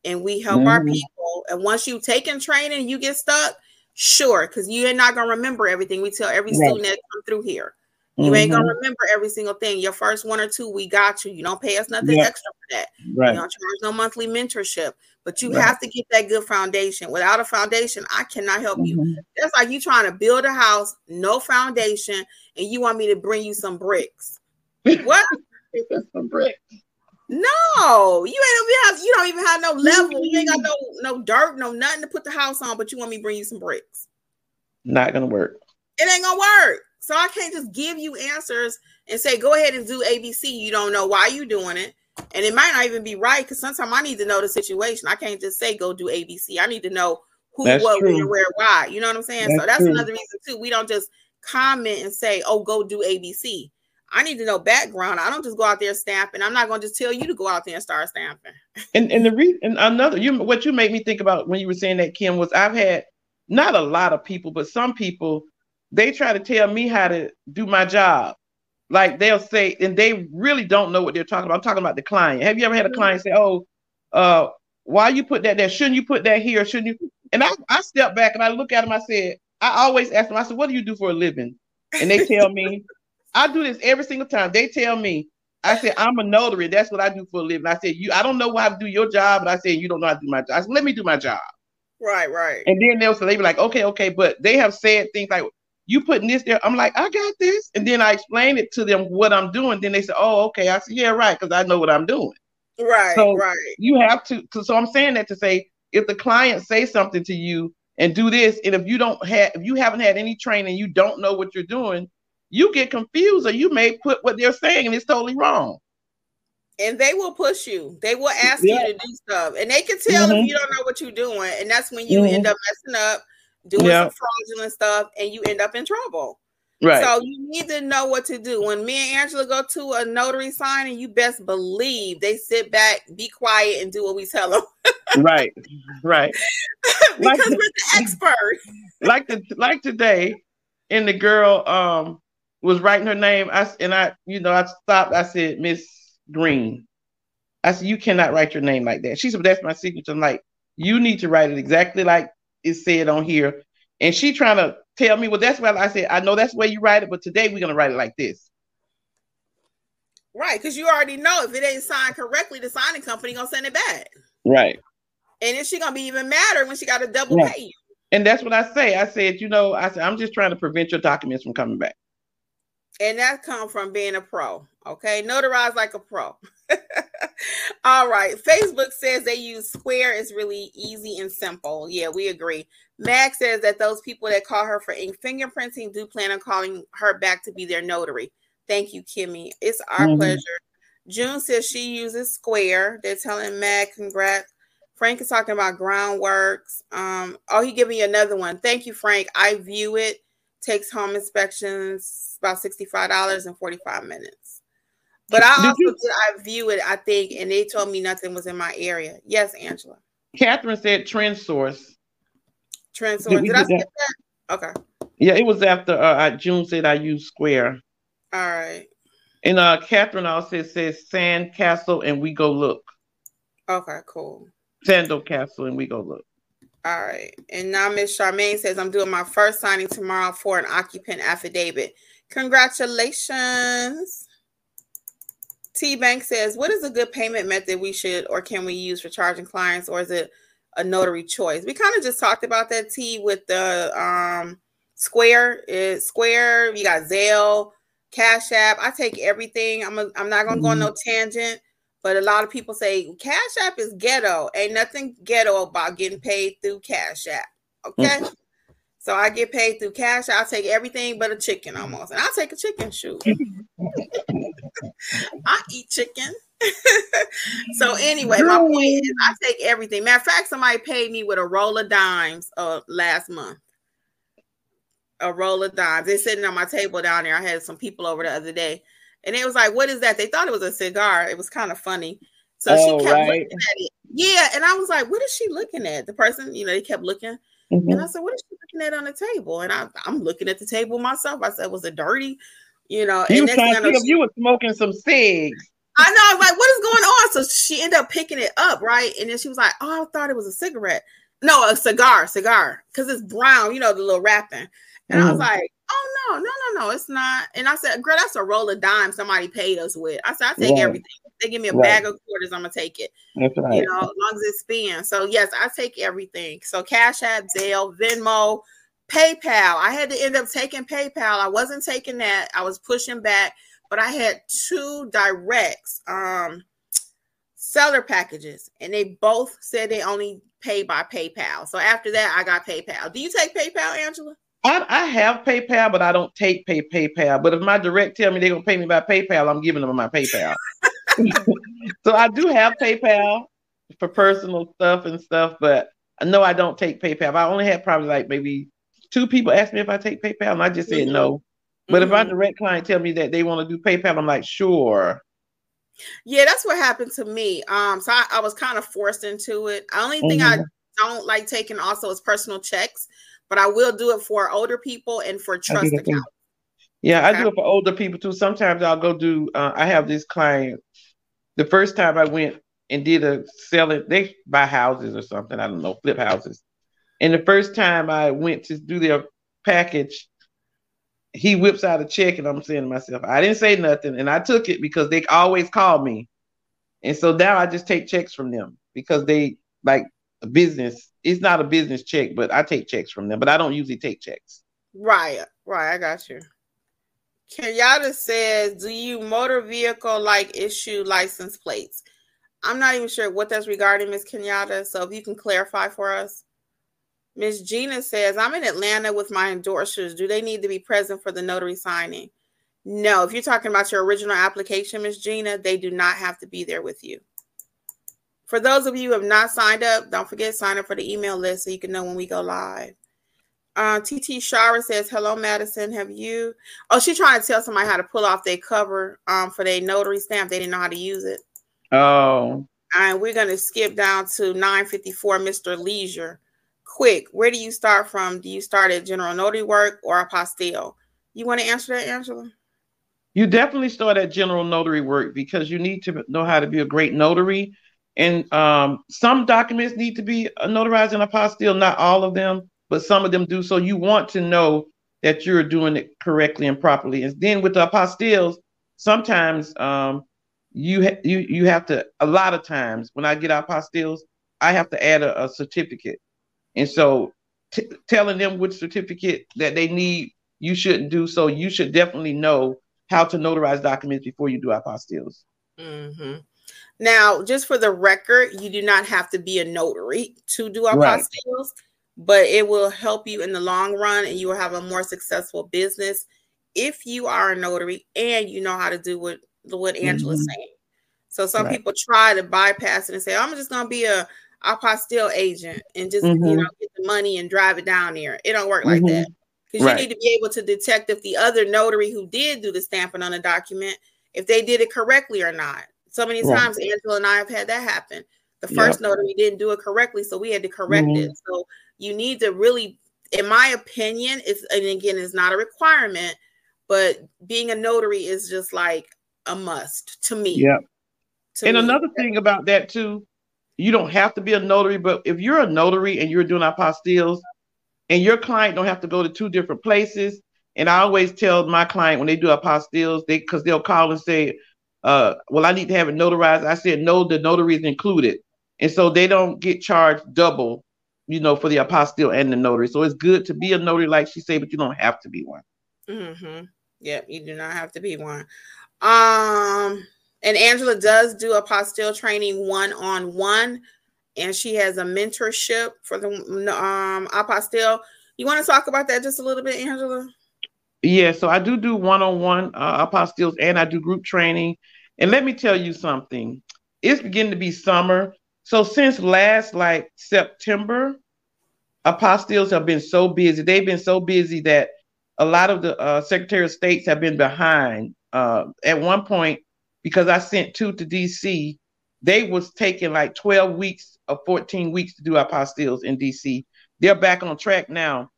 and we help mm-hmm. our people. And once you take in training, you get stuck, sure, because you're not gonna remember everything. We tell every right. student that come through here. You mm-hmm. ain't gonna mm-hmm. remember every single thing. Your first one or two, we got you. You don't pay us nothing extra for that. Right. You don't charge no monthly mentorship, but you right. have to get that good foundation. Without a foundation, I cannot help mm-hmm. you. That's like you trying to build a house, no foundation, and you want me to bring you some bricks. What? some bricks. No, you ain't have you don't even have no level. You ain't got no no dirt, no nothing to put the house on, but you want me to bring you some bricks. Not gonna work. It ain't gonna work. So I can't just give you answers and say, go ahead and do ABC. You don't know why you're doing it. And it might not even be right because sometimes I need to know the situation. I can't just say go do ABC. I need to know who, that's what, true. where, where, why. You know what I'm saying? That's so that's true. another reason too. We don't just comment and say, oh, go do ABC. I need to know background. I don't just go out there stamping. I'm not going to just tell you to go out there and start stamping. And and the reason another you what you made me think about when you were saying that Kim was I've had not a lot of people, but some people they try to tell me how to do my job. Like they'll say, and they really don't know what they're talking about. I'm talking about the client. Have you ever had a client say, "Oh, uh, why you put that there? Shouldn't you put that here? Shouldn't you?" And I, I step back and I look at them. I said, I always ask them. I said, "What do you do for a living?" And they tell me, I do this every single time. They tell me, I said, I'm a notary. That's what I do for a living. I said, you, I don't know how to do your job, but I said, you don't know how to do my job. I said, let me do my job. Right, right. And then they'll say, they be like, okay, okay, but they have said things like, you putting this there. I'm like, I got this. And then I explain it to them what I'm doing. Then they say, oh, okay. I said, yeah, right, because I know what I'm doing. Right, so right. You have to, to. So I'm saying that to say, if the client say something to you and do this, and if you don't have, if you haven't had any training, you don't know what you're doing, you get confused, or you may put what they're saying and it's totally wrong. And they will push you. They will ask yeah. you to do stuff, and they can tell mm-hmm. if you don't know what you're doing, and that's when you mm-hmm. end up messing up doing some fraudulent stuff, and you end up in trouble. Right. So you need to know what to do. When me and Angela go to a notary signing, you best believe they sit back, be quiet, and do what we tell them. right. Right. because like, we're the expert. like the like today, and the girl um was writing her name. I and I, you know, I stopped. I said, Miss Green. I said, you cannot write your name like that. She said, that's my signature. I'm like, you need to write it exactly like is said on here. And she trying to tell me, well, that's why I said, I know that's where you write it, but today we're gonna write it like this. Right, because you already know if it ain't signed correctly, the signing company gonna send it back. Right. And is she gonna be even madder when she got to double right. pay? And that's what I say. I said, you know, I said, I'm just trying to prevent your documents from coming back. And that come from being a pro. Okay. Notarize like a pro. All right. Facebook says they use Square is really easy and simple. Yeah, we agree. Max says that those people that call her for ink fingerprinting do plan on calling her back to be their notary. Thank you, Kimmi. It's our mm-hmm. pleasure. June says she uses Square. They're telling Mac congrats. Frank is talking about groundworks. Um, oh, he gave me another one. Thank you, Frank. I view it. Takes home inspections about $65 and 45 minutes. But I also you, did, I view it, I think, and they told me nothing was in my area. Yes, Angela. Catherine said TrendSource. Trend source. Did, did I skip that? Okay. Yeah, it was after uh, June said I use Square. All right. And uh Catherine also says Sand Castle and WeGoLook. Okay, cool. Sando Castle and WeGoLook. All right. And now Miss Charmaine says I'm doing my first signing tomorrow for an occupant affidavit. Congratulations. T Bank says, What is a good payment method we should or can we use for charging clients, or is it a notary choice? We kind of just talked about that T with the um Square. Is Square, you got Zelle, Cash App. I take everything. I'm a, I'm not gonna mm-hmm. go on no tangent, but a lot of people say Cash App is ghetto. Ain't nothing ghetto about getting paid through Cash App. Okay. Mm-hmm. So I get paid through cash. I'll take everything but a chicken almost. And I'll take a chicken shoot. I eat chicken. so anyway, my point is I take everything. Matter of fact, somebody paid me with a roll of dimes uh last month. A roll of dimes. They're sitting on my table down there. I had some people over the other day, and it was like, "What is that?" They thought it was a cigar. It was kind of funny. So oh, she kept right. looking at it. Yeah, and I was like, "What is she looking at?" The person, you know, they kept looking, mm-hmm. and I said, "What is she looking at on the table? And I, I'm looking at the table myself. I said, was it dirty? You know, You and trying to know, she- you were smoking some cigs. I know. I was like, what is going on? So she ended up picking it up, right? And then she was like, oh, I thought it was a cigarette. No, a cigar, cigar, because it's brown, you know, the little wrapping. And I was Mhm. like, oh, no, no, no, no, it's not. And I said, girl, that's a roll of dimes somebody paid us with. I said, I take Right. everything. If they give me a Right. bag of quarters, I'm going to take it, That's right. you know, as long as it's spent. So, yes, I take everything. So, Cash App, Zelle, Venmo, PayPal. I had to end up taking PayPal. I wasn't taking that. I was pushing back, but I had two directs. Um, seller packages and they both said they only pay by PayPal. So after that, I got PayPal. Do you take PayPal, Angela? I, I have PayPal, but I don't take pay PayPal. But if my direct tell me they're gonna pay me by PayPal, I'm giving them my PayPal. so I do have PayPal for personal stuff and stuff, but no, I don't take PayPal. I only had probably like maybe two people ask me if I take PayPal, and I just said Mhm. no. But if my Mhm. direct client tell me that they want to do PayPal, I'm like, sure. yeah, that's what happened to me. Um, so I, I was kind of forced into it. The only thing I Mhm. don't like taking also is personal checks, but I will do it for older people and for trust accounts. Yeah, I do it for older people too. Sometimes I'll go do. Uh, I have this client. The first time I went and did a selling, they buy houses or something. I don't know, flip houses. And the first time I went to do their package, he whips out a check, and I'm saying to myself, I didn't say nothing, and I took it because they always call me, and so now I just take checks from them because they like a business. It's not a business check, but I take checks from them, but I don't usually take checks. Right, right. I got you. Kenyatta says, "Do you motor vehicle like issue license plates?" I'm not even sure what that's regarding, Miss Kenyatta. So if you can clarify for us. Miss Gina says, "I'm in Atlanta with my endorsers. Do they need to be present for the notary signing?" No. If you're talking about your original application, Miss Gina, they do not have to be there with you. For those of you who have not signed up, don't forget sign up for the email list so you can know when we go live. Uh, TT Shara says, "Hello, Madison. Have you?" Oh, she's trying to tell somebody how to pull off their cover um, for their notary stamp. They didn't know how to use it. Oh, And we're gonna skip down to 954, Mr. Leisure. Quick, where do you start from? Do you start at general notary work or apostille? You want to answer that, Angela? You definitely start at general notary work because you need to know how to be a great notary. And um, some documents need to be notarized in apostille, not all of them, but some of them do. So you want to know that you're doing it correctly and properly. And then with the apostilles, sometimes um, you ha- you you have to. A lot of times when I get apostilles, I have to add a, a certificate, and so t- telling them which certificate that they need, you shouldn't do. So you should definitely know how to notarize documents before you do apostilles. Mm-hmm. Now, just for the record, you do not have to be a notary to do Right. apostilles, but it will help you in the long run and you will have a more successful business if you are a notary and you know how to do what, what Angela's Mhm. saying. So some Right. people try to bypass it and say, I'm just gonna be a apostille agent and just you Mhm. know get the money and drive it down there. It don't work like Mhm. that. Because Right. you need to be able to detect if the other notary who did do the stamping on a document, if they did it correctly or not. So many times Angela and I have had that happen. The first notary didn't do it correctly, so we had to correct Mhm. it. So you need to really, in my opinion, it's and again, it's not a requirement, but being a notary is just like a must to me. Yeah. And me. another thing about that too, you don't have to be a notary, but if you're a notary and you're doing apostilles, and your client don't have to go to two different places, and I always tell my client when they do apostilles, they because they'll call and say, uh, "Well, I need to have it notarized." I said, "No, the notary is included," and so they don't get charged double, you know, for the apostille and the notary. So it's good to be a notary, like she said, but you don't have to be one. Mm-hmm. Yep, you do not have to be one. Um, and Angela does do apostille training one on one, and she has a mentorship for the um apostille. You want to talk about that just a little bit, Angela? Yeah, so I do do one-on-one uh, apostilles and I do group training. And let me tell you something. It's beginning to be summer. So since last like September, apostilles have been so busy. They've been so busy that a lot of the uh, Secretary of States have been behind. Uh, at one point, because I sent two to DC, they was taking like 12 weeks or 14 weeks to do apostilles in DC. They're back on track now.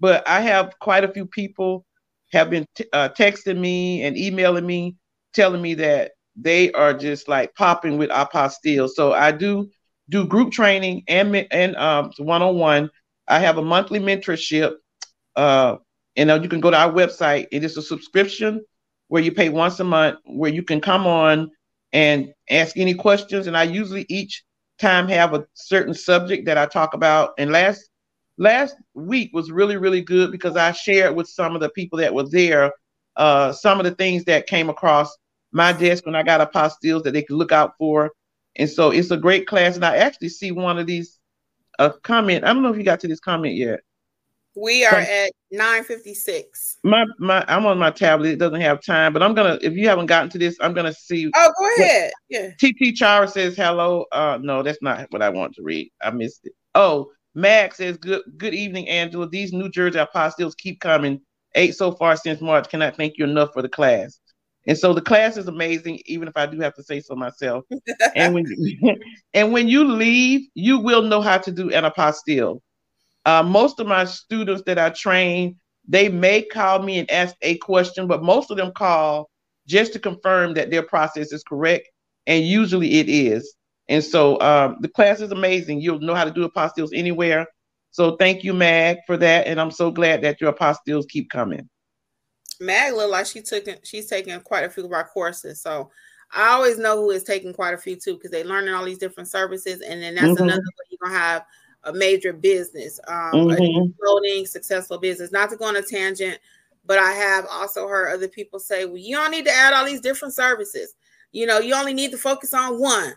but I have quite a few people have been t- uh, texting me and emailing me, telling me that they are just like popping with apostille. So I do do group training and and um, one-on-one. I have a monthly mentorship, uh, and uh, you can go to our website. It is a subscription where you pay once a month, where you can come on and ask any questions. And I usually each time have a certain subject that I talk about. And last last week was really really good because I shared with some of the people that were there uh, some of the things that came across my desk when I got apostilles that they could look out for. And so it's a great class. And I actually see one of these a uh, comment. I don't know if you got to this comment yet. We are at 956. My my I'm on my tablet. It doesn't have time, but I'm gonna if you haven't gotten to this, I'm gonna see. Oh, go ahead. Yeah. TT Chara says hello. Uh no, that's not what I want to read. I missed it. Oh, Max says good good evening, Angela. These New Jersey apostilles keep coming. Eight so far since March. Cannot thank you enough for the class. And so the class is amazing, even if I do have to say so myself. and when and when you leave, you will know how to do an apostille. Uh, most of my students that I train, they may call me and ask a question, but most of them call just to confirm that their process is correct, and usually it is. And so um, the class is amazing. You'll know how to do apostilles anywhere. So thank you, Mag, for that, and I'm so glad that your apostilles keep coming. Mag look like she took she's taking quite a few of our courses. So I always know who is taking quite a few too because they're learning all these different services, and then that's mm-hmm. another way you're gonna have a major business, um, mm-hmm. floating successful business. Not to go on a tangent, but I have also heard other people say, "Well, you don't need to add all these different services. You know, you only need to focus on one."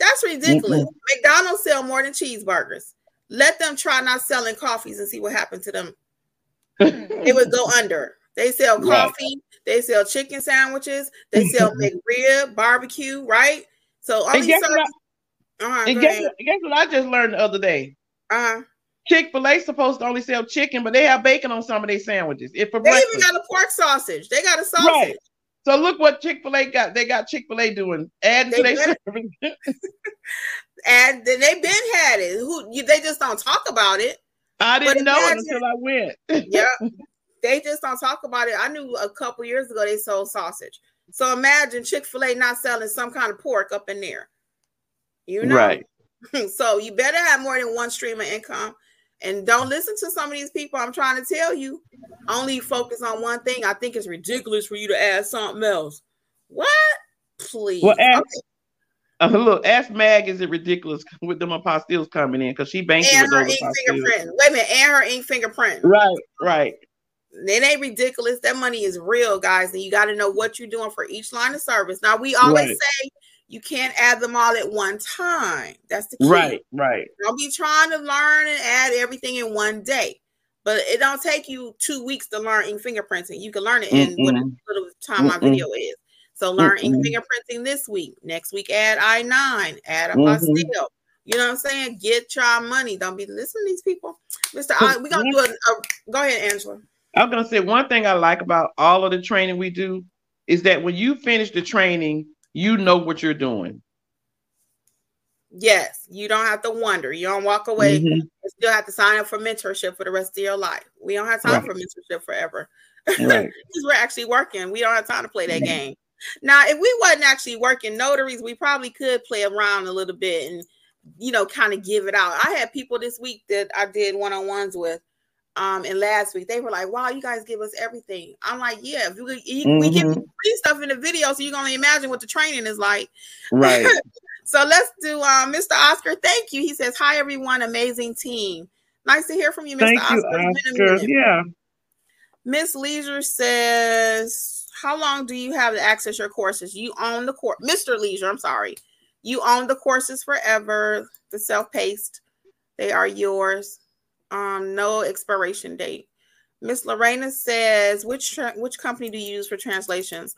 That's ridiculous. Mm-hmm. McDonald's sell more than cheeseburgers. Let them try not selling coffees and see what happened to them. it would go under. They sell coffee, right. they sell chicken sandwiches, they sell McRib, barbecue, right? So all and these services. Uh-huh, and guess, guess what I just learned the other day? Uh-huh. Chick-fil-A supposed to only sell chicken, but they have bacon on some of their sandwiches. If for they breakfast. even got a pork sausage. They got a sausage. Right. So look what Chick-fil-A got. They got Chick-fil-A doing adding to their service. and then they been had it. Who they just don't talk about it. I didn't know it until I went. yeah. They just don't talk about it. I knew a couple years ago they sold sausage. So imagine Chick-fil-A not selling some kind of pork up in there. You know? Right. so you better have more than one stream of income. And don't listen to some of these people. I'm trying to tell you, only focus on one thing. I think it's ridiculous for you to add something else. What? Please. Well, ask, okay. uh, look, ask Mag, is it ridiculous with them apostilles coming in? Because she banking and with her ink fingerprint. Wait a minute, and her ink fingerprint. Right, right. It ain't ridiculous. That money is real, guys. And you got to know what you're doing for each line of service. Now, we always right. say you can't add them all at one time. That's the key. Right, right. Don't be trying to learn and add everything in one day. But it don't take you two weeks to learn ink fingerprinting. You can learn it in what little time my video is. So learn ink fingerprinting this week. Next week, add I nine, add a apostille. You know what I'm saying? Get your money. Don't be listening to these people, Mister. We're gonna do a, a. Go ahead, Angela. I'm gonna say one thing I like about all of the training we do is that when you finish the training, you know what you're doing. Yes, you don't have to wonder. You don't walk away. Mm-hmm. You still have to sign up for mentorship for the rest of your life. We don't have time right. for mentorship forever. Right. because we're actually working. We don't have time to play that mm-hmm. game. Now, if we wasn't actually working notaries, we probably could play around a little bit and you know, kind of give it out. I had people this week that I did one-on-ones with um and last week they were like wow you guys give us everything. I'm like yeah if we, mm-hmm. we give free stuff in the video so you can only imagine what the training is like. Right. So let's do um mr oscar thank you. He says hi everyone. Amazing team. Nice to hear from you mr thank oscar, you, oscar. yeah. Miss leisure says how long do you have to access your courses? You own the course mr leisure i'm sorry. You own the courses forever. The self-paced they are yours um, no expiration date. Miss Lorena says, which tra- which company do you use for translations?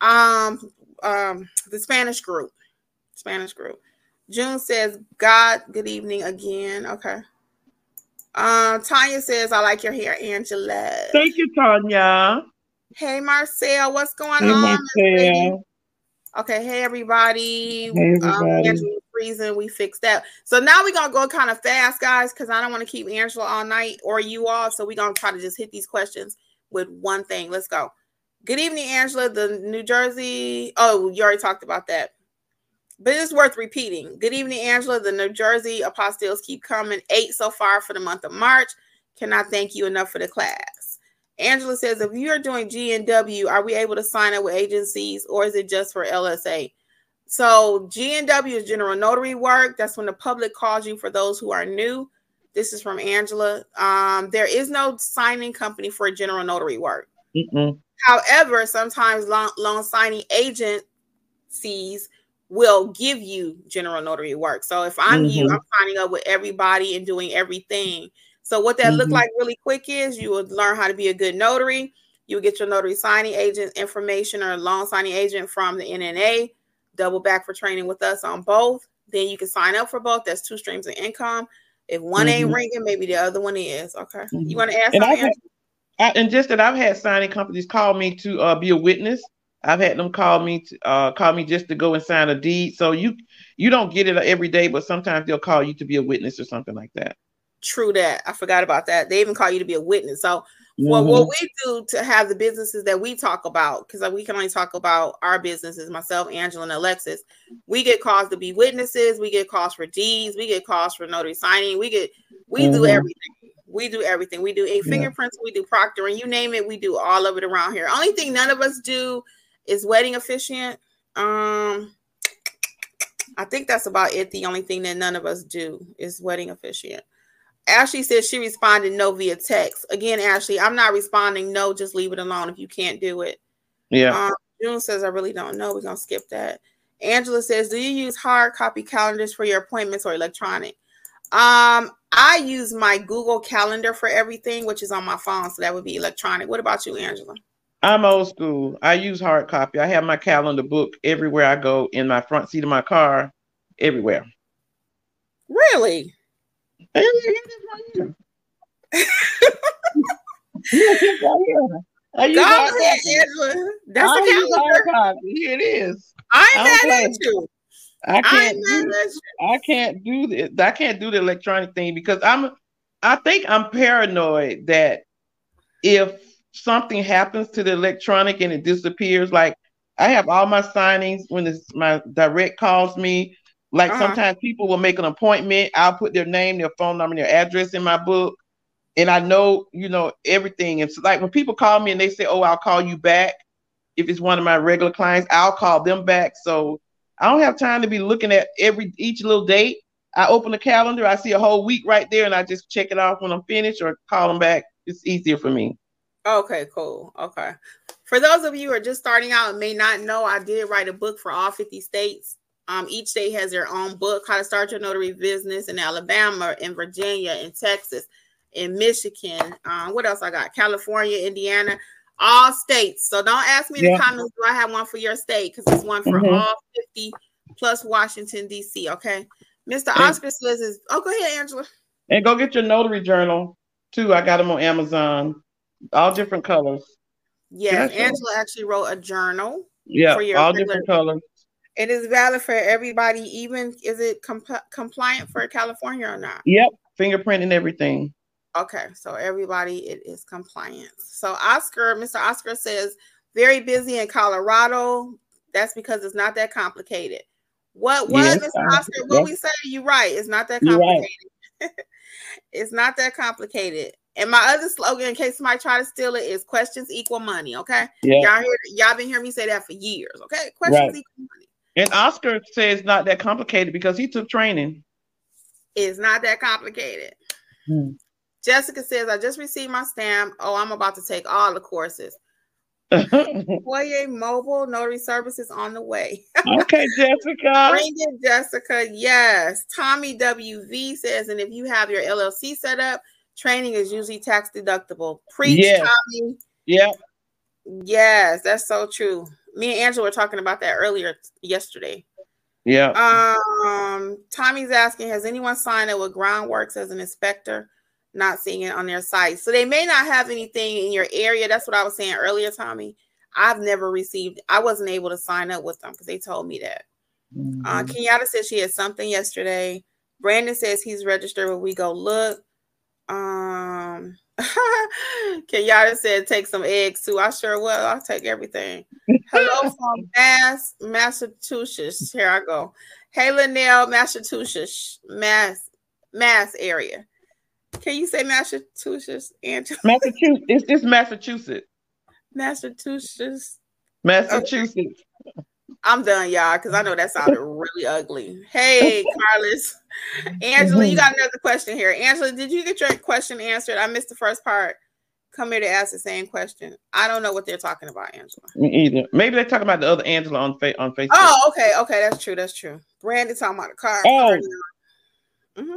Um, um, the Spanish group. Spanish group. June says, God, good evening again. Okay. Um, Tanya says, I like your hair, Angela. Thank you, Tanya. Hey, Marcel, what's going hey, on? Marcel. Okay, hey everybody. Hey, everybody. Um, reason we fixed that. So now we're gonna go kind of fast, guys, because I don't want to keep Angela all night or you all. So we're gonna try to just hit these questions with one thing. Let's go. Good evening, Angela. The New Jersey. Oh, you already talked about that. But it's worth repeating. Good evening, Angela. The New Jersey apostilles keep coming. Eight so far for the month of March. Cannot thank you enough for the class. Angela says, if you're doing GNW, are we able to sign up with agencies or is it just for LSA? So GNW is general notary work. That's when the public calls you for those who are new. This is from Angela. Um, there is no signing company for general notary work. Mm-mm. However, sometimes loan, loan signing agencies will give you general notary work. So if I'm mm-hmm. you, I'm signing up with everybody and doing everything. So what that mm-hmm. look like really quick is you would learn how to be a good notary. You would get your notary signing agent information or loan signing agent from the NNA. Double back for training with us on both. Then you can sign up for both. That's two streams of income. If one mm-hmm. ain't ringing, maybe the other one is. Okay. Mm-hmm. You want to ask? And, had, I, and just that I've had signing companies call me to uh, be a witness. I've had them call me to, uh, call me just to go and sign a deed. So you you don't get it every day, but sometimes they'll call you to be a witness or something like that. True that. I forgot about that. They even call you to be a witness. So mm-hmm. well, what we do to have the businesses that we talk about, because we can only talk about our businesses, myself, Angela, and Alexis. We get calls to be witnesses. We get calls for deeds. We get calls for notary signing. We get we mm-hmm. do everything. We do everything. We do a fingerprints. Yeah. We do proctor, and you name it. We do all of it around here. Only thing none of us do is wedding officiant. Um, I think that's about it. The only thing that none of us do is wedding officiant. Ashley says she responded no via text. Again, Ashley, I'm not responding no. Just leave it alone if you can't do it. Yeah. Um, June says I really don't know. We're gonna skip that. Angela says, do you use hard copy calendars for your appointments or electronic? Um, I use my Google Calendar for everything, which is on my phone, so that would be electronic. What about you, Angela? I'm old school. I use hard copy. I have my calendar book everywhere I go in my front seat of my car, everywhere. Really? Go ahead, Angela. That's I a calendar. Here it is. I'm mad at you. I can't do I can't do this. I can't do the electronic thing because I'm I think I'm paranoid that if something happens to the electronic and it disappears, like I have all my signings when it's my direct calls me. Like uh-huh. sometimes people will make an appointment, I'll put their name, their phone number, their address in my book, and I know, you know, everything. And so like when people call me and they say, Oh, I'll call you back. If it's one of my regular clients, I'll call them back. So I don't have time to be looking at every each little date. I open the calendar, I see a whole week right there, and I just check it off when I'm finished or call them back. It's easier for me. Okay, cool. Okay. For those of you who are just starting out and may not know, I did write a book for all 50 states. Um, each state has their own book, How to Start Your Notary Business in Alabama, in Virginia, in Texas, in Michigan. Um, what else I got? California, Indiana all states. So don't ask me in yeah. the comments, do I have one for your state? Because it's one for mm-hmm. all 50 plus Washington, D.C. Okay. Mr. Oscar says is oh go ahead, Angela. And go get your notary journal too. I got them on Amazon. All different colors. Yes, Angela actually wrote a journal. Yeah, for your all different colors. It is valid for everybody, even is it comp- compliant for California or not? Yep, fingerprint and everything. Okay, so everybody, it is compliant. So Oscar, Mr. Oscar says, very busy in Colorado. That's because it's not that complicated. What what yes, Mr. Oscar? What we say? You're right. It's not that complicated. Right. it's not that complicated. And my other slogan, in case somebody try to steal it, is questions equal money. Okay. Yeah. Y'all hear y'all been hearing me say that for years. Okay. Questions right. equal money. And Oscar says not that complicated because he took training. It's not that complicated. Hmm. Jessica says, I just received my stamp. Oh, I'm about to take all the courses. Foyer Mobile Notary Services on the way. okay, Jessica. Bring it, Jessica. Yes. Tommy WV says, and if you have your LLC set up, training is usually tax deductible. Preach, yes. Tommy. Yeah. Yes, that's so true. Me and Angela were talking about that earlier yesterday. Yeah. Um, Tommy's asking, has anyone signed up with Groundworks as an inspector? not seeing it on their site. So they may not have anything in your area. That's what I was saying earlier, Tommy. I've never received, I wasn't able to sign up with them because they told me that. Uh, mm-hmm. Uh, Kenyatta said she had something yesterday. Brandon says he's registered when WeGoLook. Um, Kenyatta said take some eggs too. I sure will. I'll take everything. Hello from Mass, Massachusetts. Here I go. Hey Linnell, Massachusetts, Mass, Mass area. Can you say Massachusetts, Angela? Massachusetts. It's just Massachusetts. Massachusetts. Massachusetts. I'm done, y'all, because I know that sounded really ugly. Hey, Carlos. Angela, you got another question here. Angela, did you get your question answered? I missed the first part. Come here to ask the same question. I don't know what they're talking about, Angela. Me either. Maybe they're talking about the other Angela on fa- on Facebook. Oh, okay, okay, that's true. That's true. Brandon talking about the car. Oh. Mm-hmm.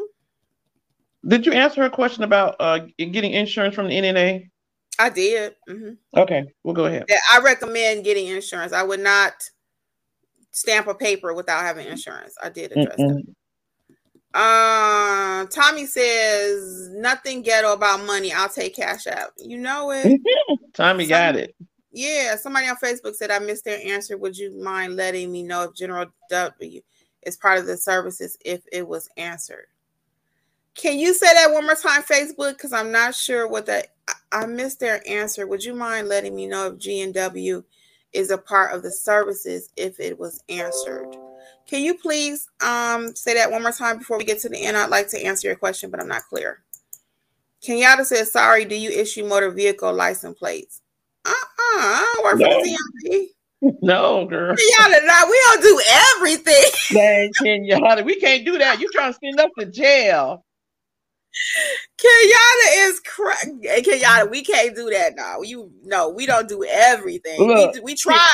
Did you answer her question about uh, getting insurance from the NNA? I did. Mm-hmm. Okay, we'll go ahead. I recommend getting insurance. I would not stamp a paper without having insurance. I did address mm that. Uh, Tommy says nothing ghetto about money. I'll take cash out. You know it. Tommy Some, got it. Yeah, somebody on Facebook said I missed their answer. Would you mind letting me know if General W is part of the services if it was answered? Can you say that one more time, Facebook? Because I'm not sure what that. I missed their answer. Would you mind letting me know if G and W is a part of the services if it was answered? Can you please um, say that one more time before we get to the end? I'd like to answer your question, but I'm not clear. Kenyatta says, "Sorry, do you issue motor vehicle license plates?" Uh-uh, I don't work no. for the DMV. No, girl. Kenyatta, nah, we don't do everything. Man, Kenyatta, we can't do that. You trying to send us to jail? Kenyatta is crazy. Kenyatta, we can't do that now. You no, we don't do everything. Look, we, we try.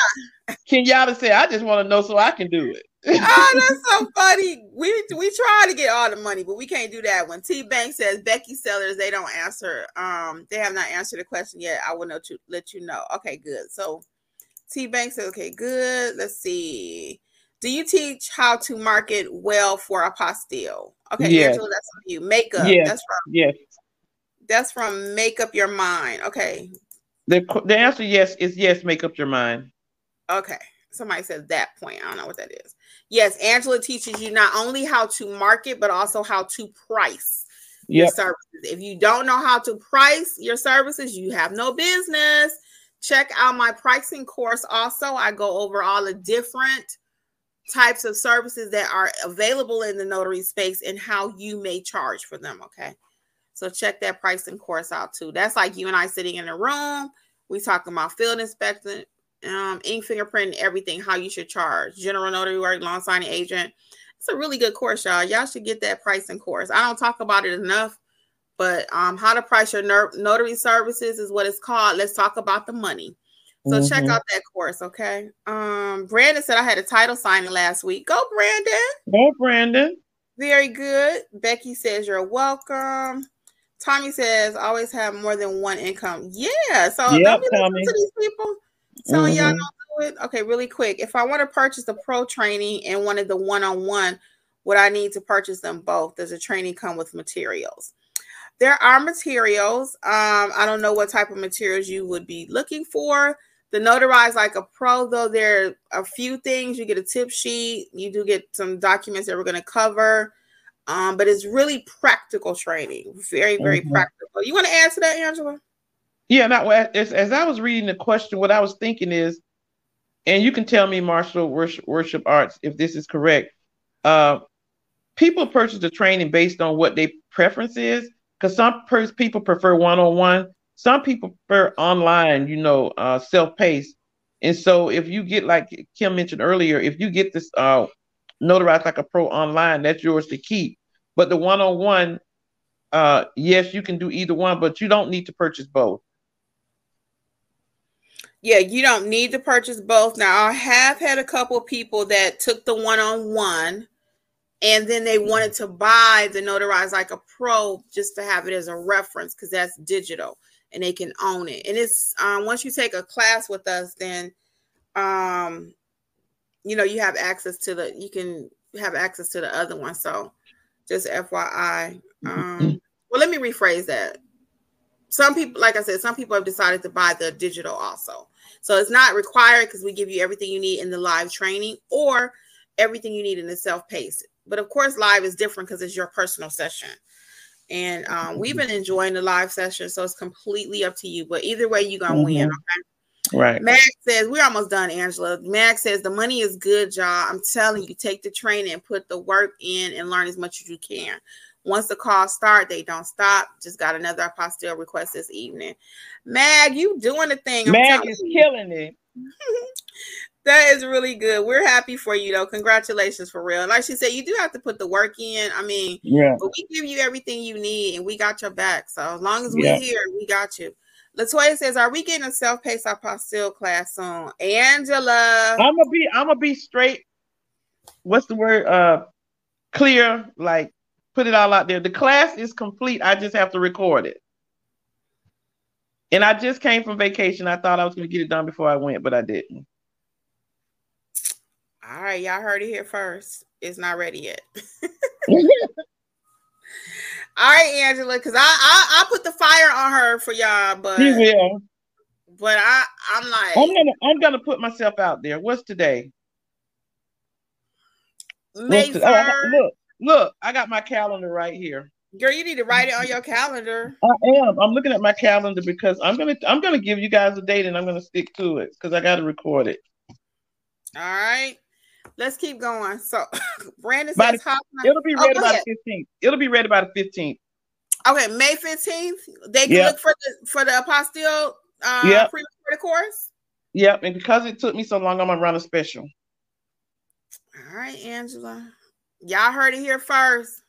Kenyatta said, "I just want to know so I can do it." oh, that's so funny. We we try to get all the money, but we can't do that. When T Bank says Becky Sellers, they don't answer. Um, they have not answered the question yet. I will know to let you know. Okay, good. So T Bank says, okay, good. Let's see. Do you teach how to market well for apostille? Okay. Angela, that's from you. Makeup. Yes. That's from yes. That's from make up your mind. Okay. The the answer yes is yes. Make up your mind. Okay. Somebody said that point. I don't know what that is. Yes, Angela teaches you not only how to market but also how to price yep. your services. If you don't know how to price your services, you have no business. Check out my pricing course. Also, I go over all the different types of services that are available in the notary space and how you may charge for them. Okay. So check that pricing course out too. That's like you and I sitting in a room. We talking about field inspection, um, ink fingerprint, everything, how you should charge. General notary work, signing agent. It's a really good course, y'all. Y'all should get that pricing course. I don't talk about it enough, but um, how to price your notary services is what it's called. Let's talk about the money. So mm-hmm. check out that course, okay? Um, Brandon said I had a title signing last week. Go, Brandon. Go, Brandon. Very good. Becky says you're welcome. Tommy says always have more than one income. Yeah. So yep, don't be to these people telling mm-hmm. y'all don't do it. Okay, really quick. If I want to purchase the pro training and wanted the one-on-one, would I need to purchase them both? Does the training come with materials? There are materials. Um, I don't know what type of materials you would be looking for. The notarize like a pro, though, there are a few things. You get a tip sheet, you do get some documents that we're going to cover. Um, but it's really practical training, very, very mm-hmm. practical. You want to add to that, Angela? Yeah, not as, as I was reading the question, what I was thinking is, and you can tell me, Marshall Worship, Worship Arts, if this is correct. Uh, people purchase the training based on what their preference is, because some per- people prefer one on one, some people prefer online, you know, uh, self-paced. And so if you get like Kim mentioned earlier, if you get this uh notarized like a pro online, that's yours to keep. But the one-on-one, uh, yes, you can do either one, but you don't need to purchase both. Yeah, you don't need to purchase both. Now, I have had a couple people that took the one-on-one and then they wanted to buy the notarized like a pro just to have it as a reference because that's digital and they can own it. And it's um, once you take a class with us, then um, you know you have access to the you can have access to the other one. So just FYI. Um, well, let me rephrase that. Some people, like I said, some people have decided to buy the digital also. So it's not required because we give you everything you need in the live training, or everything you need in the self-paced. But of course, live is different because it's your personal session. And um, we've been enjoying the live session, so it's completely up to you. But either way, you're gonna mm-hmm. win. Okay. Right. Max says, We're almost done, Angela. Max says, The money is good, y'all. I'm telling you, take the training and put the work in and learn as much as you can. Once the calls start, they don't stop. Just got another apostille request this evening. Mag, you doing the thing. I'm Mag is you. killing it. that is really good. We're happy for you though. Congratulations for real. Like she said, you do have to put the work in. I mean, yeah, but we give you everything you need and we got your back. So as long as we're yeah. here, we got you. Latoya says, "Are we getting a self-paced apostille class soon?" Angela, I'm gonna be, I'm gonna be straight. What's the word? Uh, clear. Like, put it all out there. The class is complete. I just have to record it. And I just came from vacation. I thought I was gonna get it done before I went, but I didn't. All right, y'all heard it here first. It's not ready yet. All right, Angela, because I, I I put the fire on her for y'all, but she will. But I I'm like I'm gonna I'm gonna put myself out there. What's today? May What's oh, look, look, I got my calendar right here. Girl, you need to write it on your calendar. I am. I'm looking at my calendar because I'm gonna I'm gonna give you guys a date and I'm gonna stick to it because I gotta record it. All right. Let's keep going. So Brandon says the, it'll be read oh, by the 15th. It'll be ready by the 15th. Okay, May 15th. They can yep. look for the for the apostille uh yep. pre-recorded course. Yep, and because it took me so long, I'm gonna run a special. All right, Angela. Y'all heard it here first.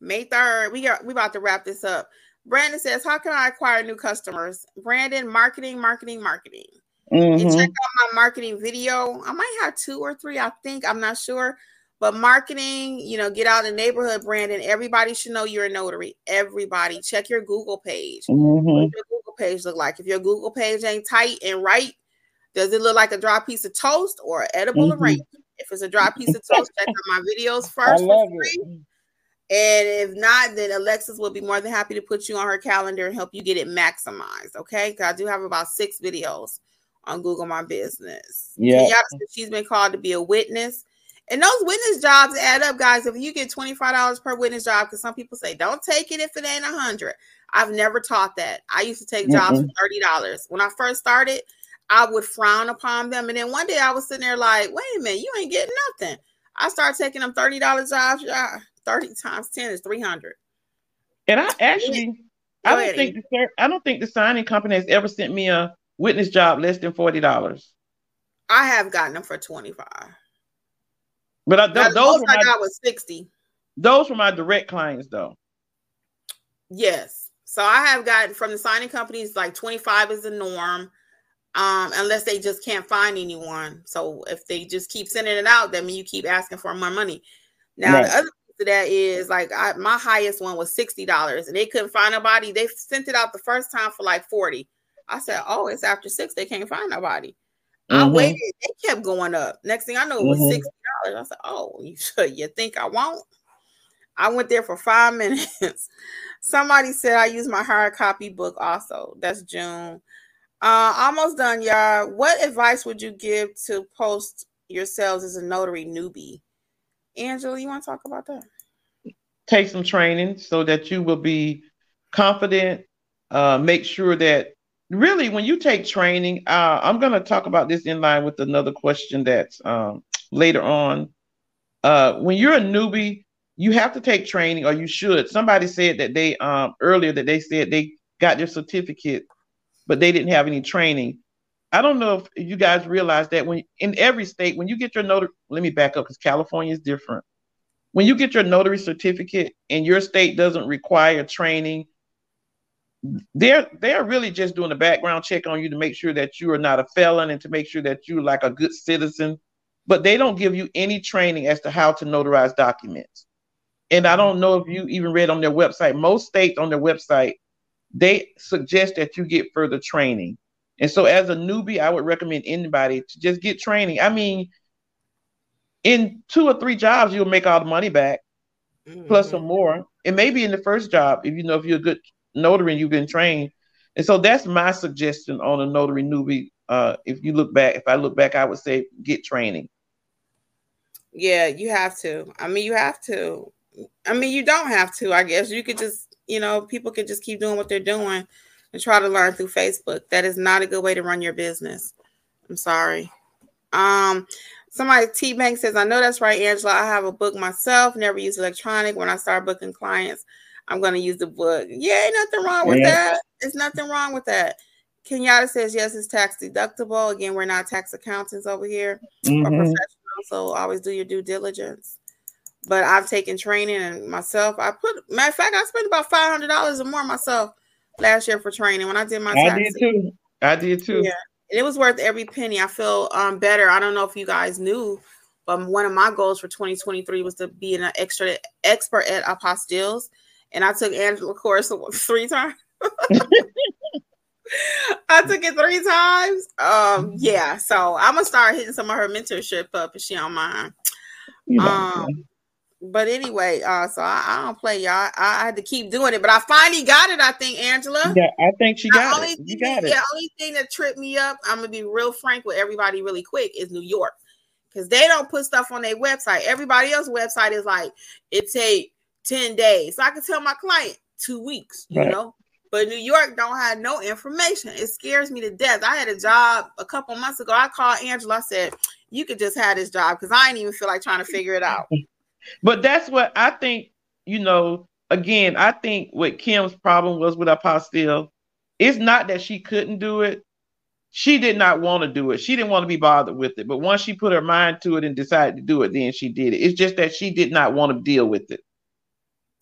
May 3rd. We got we about to wrap this up. Brandon says, How can I acquire new customers? Brandon, marketing, marketing, marketing. Mm-hmm. And check out my marketing video. I might have two or three, I think. I'm not sure. But marketing, you know, get out in the neighborhood, Brandon. Everybody should know you're a notary. Everybody. Check your Google page. Mm-hmm. What your Google page look like? If your Google page ain't tight and right, does it look like a dry piece of toast or an edible mm-hmm. arrangement? If it's a dry piece of toast, check out my videos first. I love it. And if not, then Alexis will be more than happy to put you on her calendar and help you get it maximized. Okay. Because I do have about six videos on Google My Business. Yeah. She's been called to be a witness. And those witness jobs add up, guys. If you get $25 per witness job, because some people say, don't take it if it ain't a hundred. I've never taught that. I used to take jobs mm for $30. When I first started, I would frown upon them. And then one day I was sitting there like, wait a minute, you ain't getting nothing. I started taking them $30 jobs. Yeah, 30 times 10 is 300. And I actually, I don't think the, I don't think the signing company has ever sent me a witness job less than forty dollars. I have gotten them for twenty five. But I, th- those I my, got was sixty. Those were my direct clients, though. Yes, so I have gotten from the signing companies like twenty five is the norm, um, unless they just can't find anyone. So if they just keep sending it out, that means you keep asking for more money. Now right. the other piece of that is like I, my highest one was sixty dollars, and they couldn't find nobody. They sent it out the first time for like forty. I said, "Oh, it's after six. They can't find nobody." Mm-hmm. I waited. They kept going up. Next thing I know, it was mm-hmm. sixty dollars. I said, "Oh, you you think I won't?" I went there for five minutes. Somebody said I use my hard copy book also. That's June. Uh, almost done, y'all. What advice would you give to post yourselves as a notary newbie? Angela, you want to talk about that? Take some training so that you will be confident. Uh, make sure that really when you take training uh, i'm going to talk about this in line with another question that's um, later on. Uh, when you're a newbie you have to take training or you should. Somebody said that they um, earlier that they said they got their certificate but they didn't have any training. I don't know if you guys realize that when in every state when you get your notary let me back up because california is different. When you get your notary certificate and your state doesn't require training they're they're really just doing a background check on you to make sure that you are not a felon and to make sure that you're like a good citizen. But they don't give you any training as to how to notarize documents. And i don't know if you even read on their website. Most states on their website they suggest that you get further training. And so as a newbie i would recommend anybody to just get training. I mean in two or three jobs you'll make all the money back mm-hmm. plus some more. And maybe in the first job if you know if you're a good notary and you've been trained. And so that's my suggestion on a notary newbie. Uh, if you look back, if I look back, I would say get training. Yeah, you have to. I mean, you have to. I mean, you don't have to. I guess you could just, you know, people could just keep doing what they're doing and try to learn through Facebook. That is not a good way to run your business. I'm sorry. Um, somebody T Bank says, I know that's right, Angela. I have a book myself, never use electronic. When I start booking clients, I'm gonna use the book. Yeah, ain't nothing wrong with yeah. that. There's nothing wrong with that. Kenyatta says yes, it's tax deductible. Again, we're not tax accountants over here mm-hmm. or professionals, so always do your due diligence. But I've taken training and myself, I put matter of fact, I spent about five hundred dollars or more myself last year for training when I did my. I did too. I did too. Yeah, and it was worth every penny. I feel um better. I don't know if you guys knew, but one of my goals for 2023 was to be an extra expert at apostilles, and I took Angela course three times. I took it three times. Um, yeah, so I'm gonna start hitting some of her mentorship up if she don't mind. Um, but anyway, uh, so I, I don't play y'all. I, I, had to keep doing it, but I finally got it. I think Angela. Yeah, I think she got it. You got it. The only thing that tripped me up, I'm gonna be real frank with everybody, really quick, is New York, because they don't put stuff on their website. Everybody else's website is like it take ten days. So I can tell my client two weeks. You right. know, but New York don't have no information. It scares me to death. I had a job a couple months ago. I called Angela. I said, "You could just have this job because I ain't even feel like trying to figure it out." But that's what I think. You know, again, I think what Kim's problem was with apostille. It's not that she couldn't do it. She did not want to do it. She didn't want to be bothered with it. But once she put her mind to it and decided to do it, then she did it. It's just that she did not want to deal with it.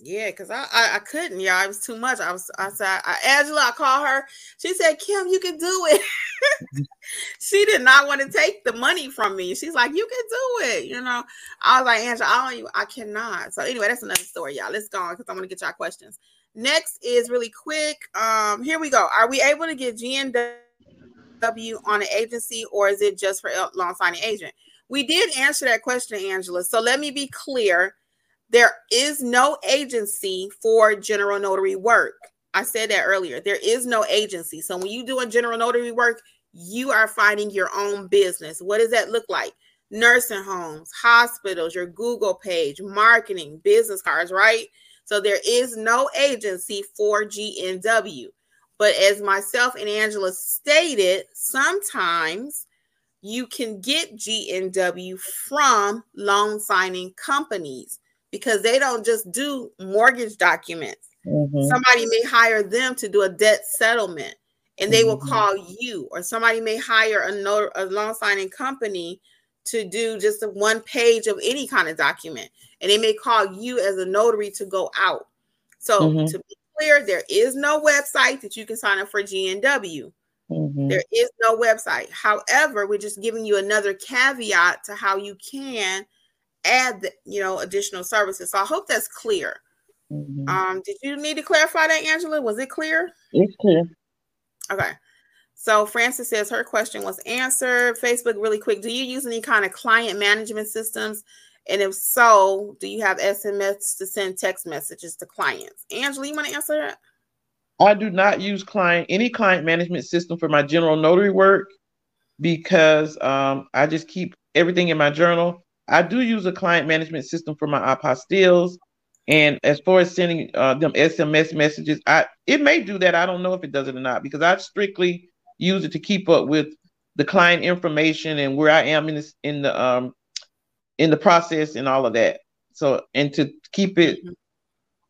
Yeah, because I, I, I couldn't, y'all. It was too much. I was I said I, Angela, I called her. She said, Kim, you can do it. she did not want to take the money from me. She's like, you can do it. You know, I was like, Angela, I don't I cannot. So anyway, that's another story, y'all. Let's go on because I'm gonna get y'all questions. Next is really quick. Um, here we go. Are we able to get GNW on an agency or is it just for loan signing agent? We did answer that question, Angela. So let me be clear there is no agency for general notary work. I said that earlier. There is no agency. So when you doing general notary work, you are finding your own business. What does that look like? Nursing homes, hospitals, your Google page, marketing, business cards, right? So there is no agency for GNW. But as myself and Angela stated, sometimes you can get GNW from loan signing companies because they don't just do mortgage documents. Mm-hmm. Somebody may hire them to do a debt settlement and they mm-hmm. will call you, or somebody may hire a, not- a loan signing company to do just a one page of any kind of document, and they may call you as a notary to go out. So, mm-hmm. to be clear, there is no website that you can sign up for GNW. Mm-hmm. There is no website. However, we're just giving you another caveat to how you can add you know additional services. So I hope that's clear. Mm-hmm. Um, did you need to clarify that, Angela? Was it clear? It's clear. Okay. So Francis says her question was answered. Facebook, really quick. Do you use any kind of client management systems? And if so, do you have SMS to send text messages to clients? Angela, you want to answer that? I do not use client any client management system for my general notary work because um, I just keep everything in my journal. I do use a client management system for my apostilles. And as far as sending uh, them SMS messages, I it may do that. I don't know if it does it or not because I strictly use it to keep up with the client information and where I am in this in the um in the process and all of that. So and to keep it,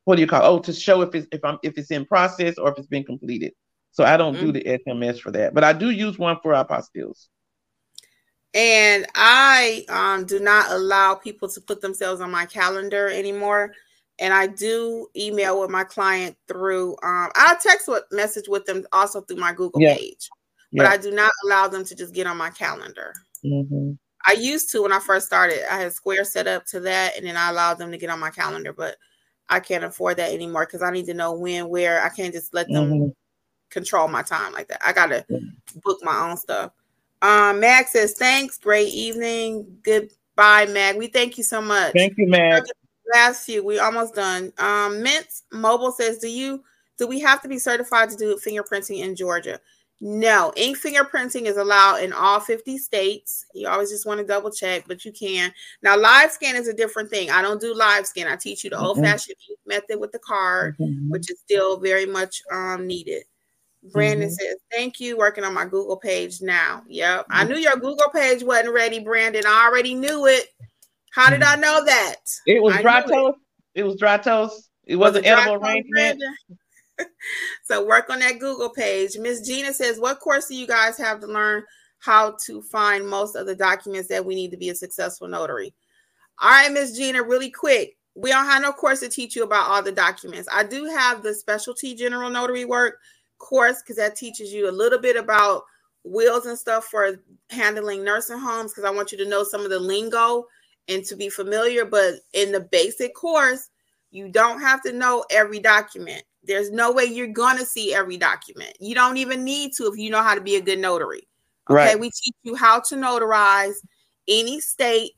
what do you call? It? Oh, to show if it's if I'm if it's in process or if it's been completed. So I don't mm-hmm. do the SMS for that, but I do use one for apostilles and I um, do not allow people to put themselves on my calendar anymore. And I do email with my client through. Um, I text with message with them also through my Google yeah. page, but yeah. I do not allow them to just get on my calendar. Mm-hmm. I used to when I first started. I had Square set up to that, and then I allowed them to get on my calendar. But I can't afford that anymore because I need to know when, where. I can't just let them mm-hmm. control my time like that. I gotta book my own stuff. Um, Mag says, thanks. Great evening. Goodbye, Mag. We thank you so much. Thank you, Mag. Last few, we almost done. Um, Mint Mobile says, do you do we have to be certified to do fingerprinting in Georgia? No, ink fingerprinting is allowed in all 50 states. You always just want to double check, but you can. Now, live scan is a different thing. I don't do live scan. I teach you the mm-hmm. old fashioned method with the card, mm-hmm. which is still very much um, needed. Brandon mm-hmm. says, Thank you. Working on my Google page now. Yep. I mm-hmm. knew your Google page wasn't ready, Brandon. I already knew it. How did mm-hmm. I know that? It was I dry toast. It. it. was dry toast. It wasn't was edible arrangement. so work on that Google page. Miss Gina says, What course do you guys have to learn how to find most of the documents that we need to be a successful notary? All right, Miss Gina, really quick. We don't have no course to teach you about all the documents. I do have the specialty general notary work course because that teaches you a little bit about wheels and stuff for handling nursing homes because I want you to know some of the lingo and to be familiar. But in the basic course, you don't have to know every document. There's no way you're gonna see every document. You don't even need to if you know how to be a good notary. Okay, right. we teach you how to notarize any state,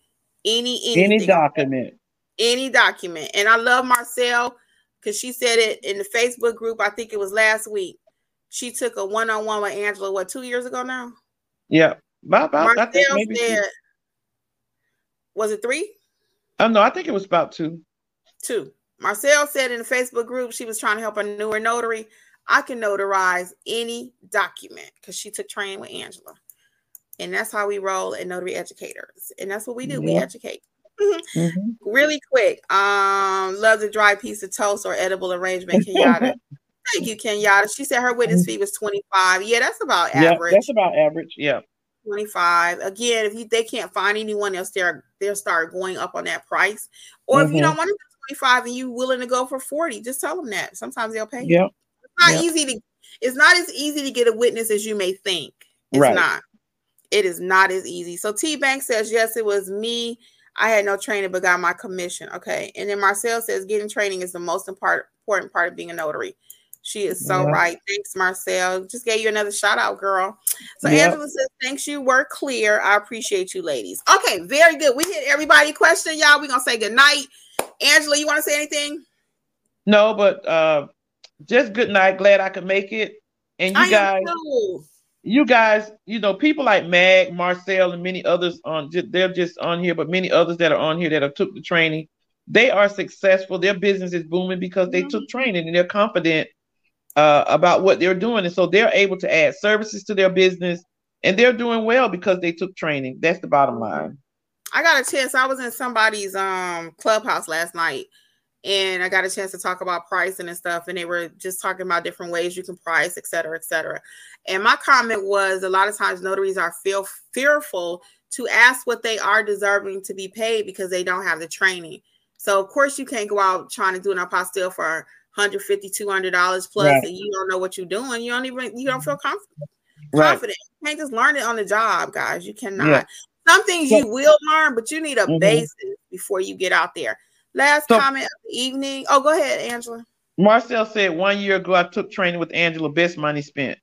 any anything, any document, any document. And I love Marcel because she said it in the Facebook group. I think it was last week. She took a one-on-one with Angela. What two years ago now? Yeah, about, about Marcel I think maybe said, was it three? Oh no, I think it was about two. Two. Marcel said in the Facebook group she was trying to help a newer notary. I can notarize any document because she took training with Angela. And that's how we roll at Notary Educators. And that's what we do. Yeah. We educate. Mm-hmm. Really quick. Um, love the dry piece of toast or edible arrangement, Kenyatta. Thank you, Kenyatta. She said her witness fee was 25. Yeah, that's about average. Yeah, that's about average. Yeah. 25. Again, if you they can't find anyone else, they'll they'll start going up on that price. Or mm-hmm. if you don't mm-hmm. want to 25 and you willing to go for 40, just tell them that. Sometimes they'll pay. Yeah. It's not yep. easy to it's not as easy to get a witness as you may think. It's right. not. It is not as easy. So T Bank says, yes, it was me. I had no training, but got my commission. Okay. And then Marcel says, getting training is the most important part of being a notary. She is so yeah. right. Thanks, Marcel. Just gave you another shout out, girl. So Angela says, thanks, you were clear. I appreciate you, ladies. Okay, very good. We hit everybody question, y'all. We're gonna say good night. Angela, you want to say anything? No, but uh just good night. Glad I could make it. And you I guys, you guys, you know, people like Mag, Marcel, and many others on they're just on here, but many others that are on here that have took the training, they are successful. Their business is booming because they mm-hmm. took training and they're confident uh, about what they're doing, and so they're able to add services to their business, and they're doing well because they took training. That's the bottom line. I got a chance. I was in somebody's um clubhouse last night and I got a chance to talk about pricing and stuff. And they were just talking about different ways you can price, et cetera, et cetera. And my comment was a lot of times notaries are feel fearful to ask what they are deserving to be paid because they don't have the training. So of course you can't go out trying to do an apostille for 150 $200 plus right. and you don't know what you're doing. You don't even, you don't feel confident. Right. Confident. You can't just learn it on the job, guys. You cannot. Yeah. Some things you will learn, but you need a mm-hmm. basis before you get out there. Last so, comment of the evening. Oh, go ahead, Angela. Marcel said one year ago I took training with Angela. Best money spent.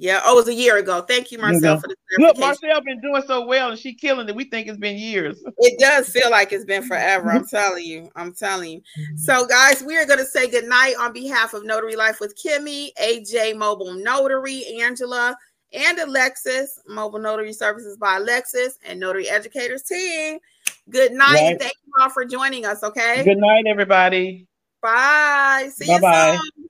Yeah, oh, it was a year ago. Thank you, Marcel, mm-hmm. for the Look, Marcel has been doing so well, and she killing it. We think it's been years. It does feel like it's been forever. I'm telling you. I'm telling you. So, guys, we are going to say goodnight on behalf of Notary Life with Kimmi, AJ Mobile Notary, Angela, and Alexis, Mobile Notary Services by Alexis, and Notary Educators team. Good night. Right. Thank you all for joining us. Okay. Good night, everybody. Bye. See Bye-bye. you soon.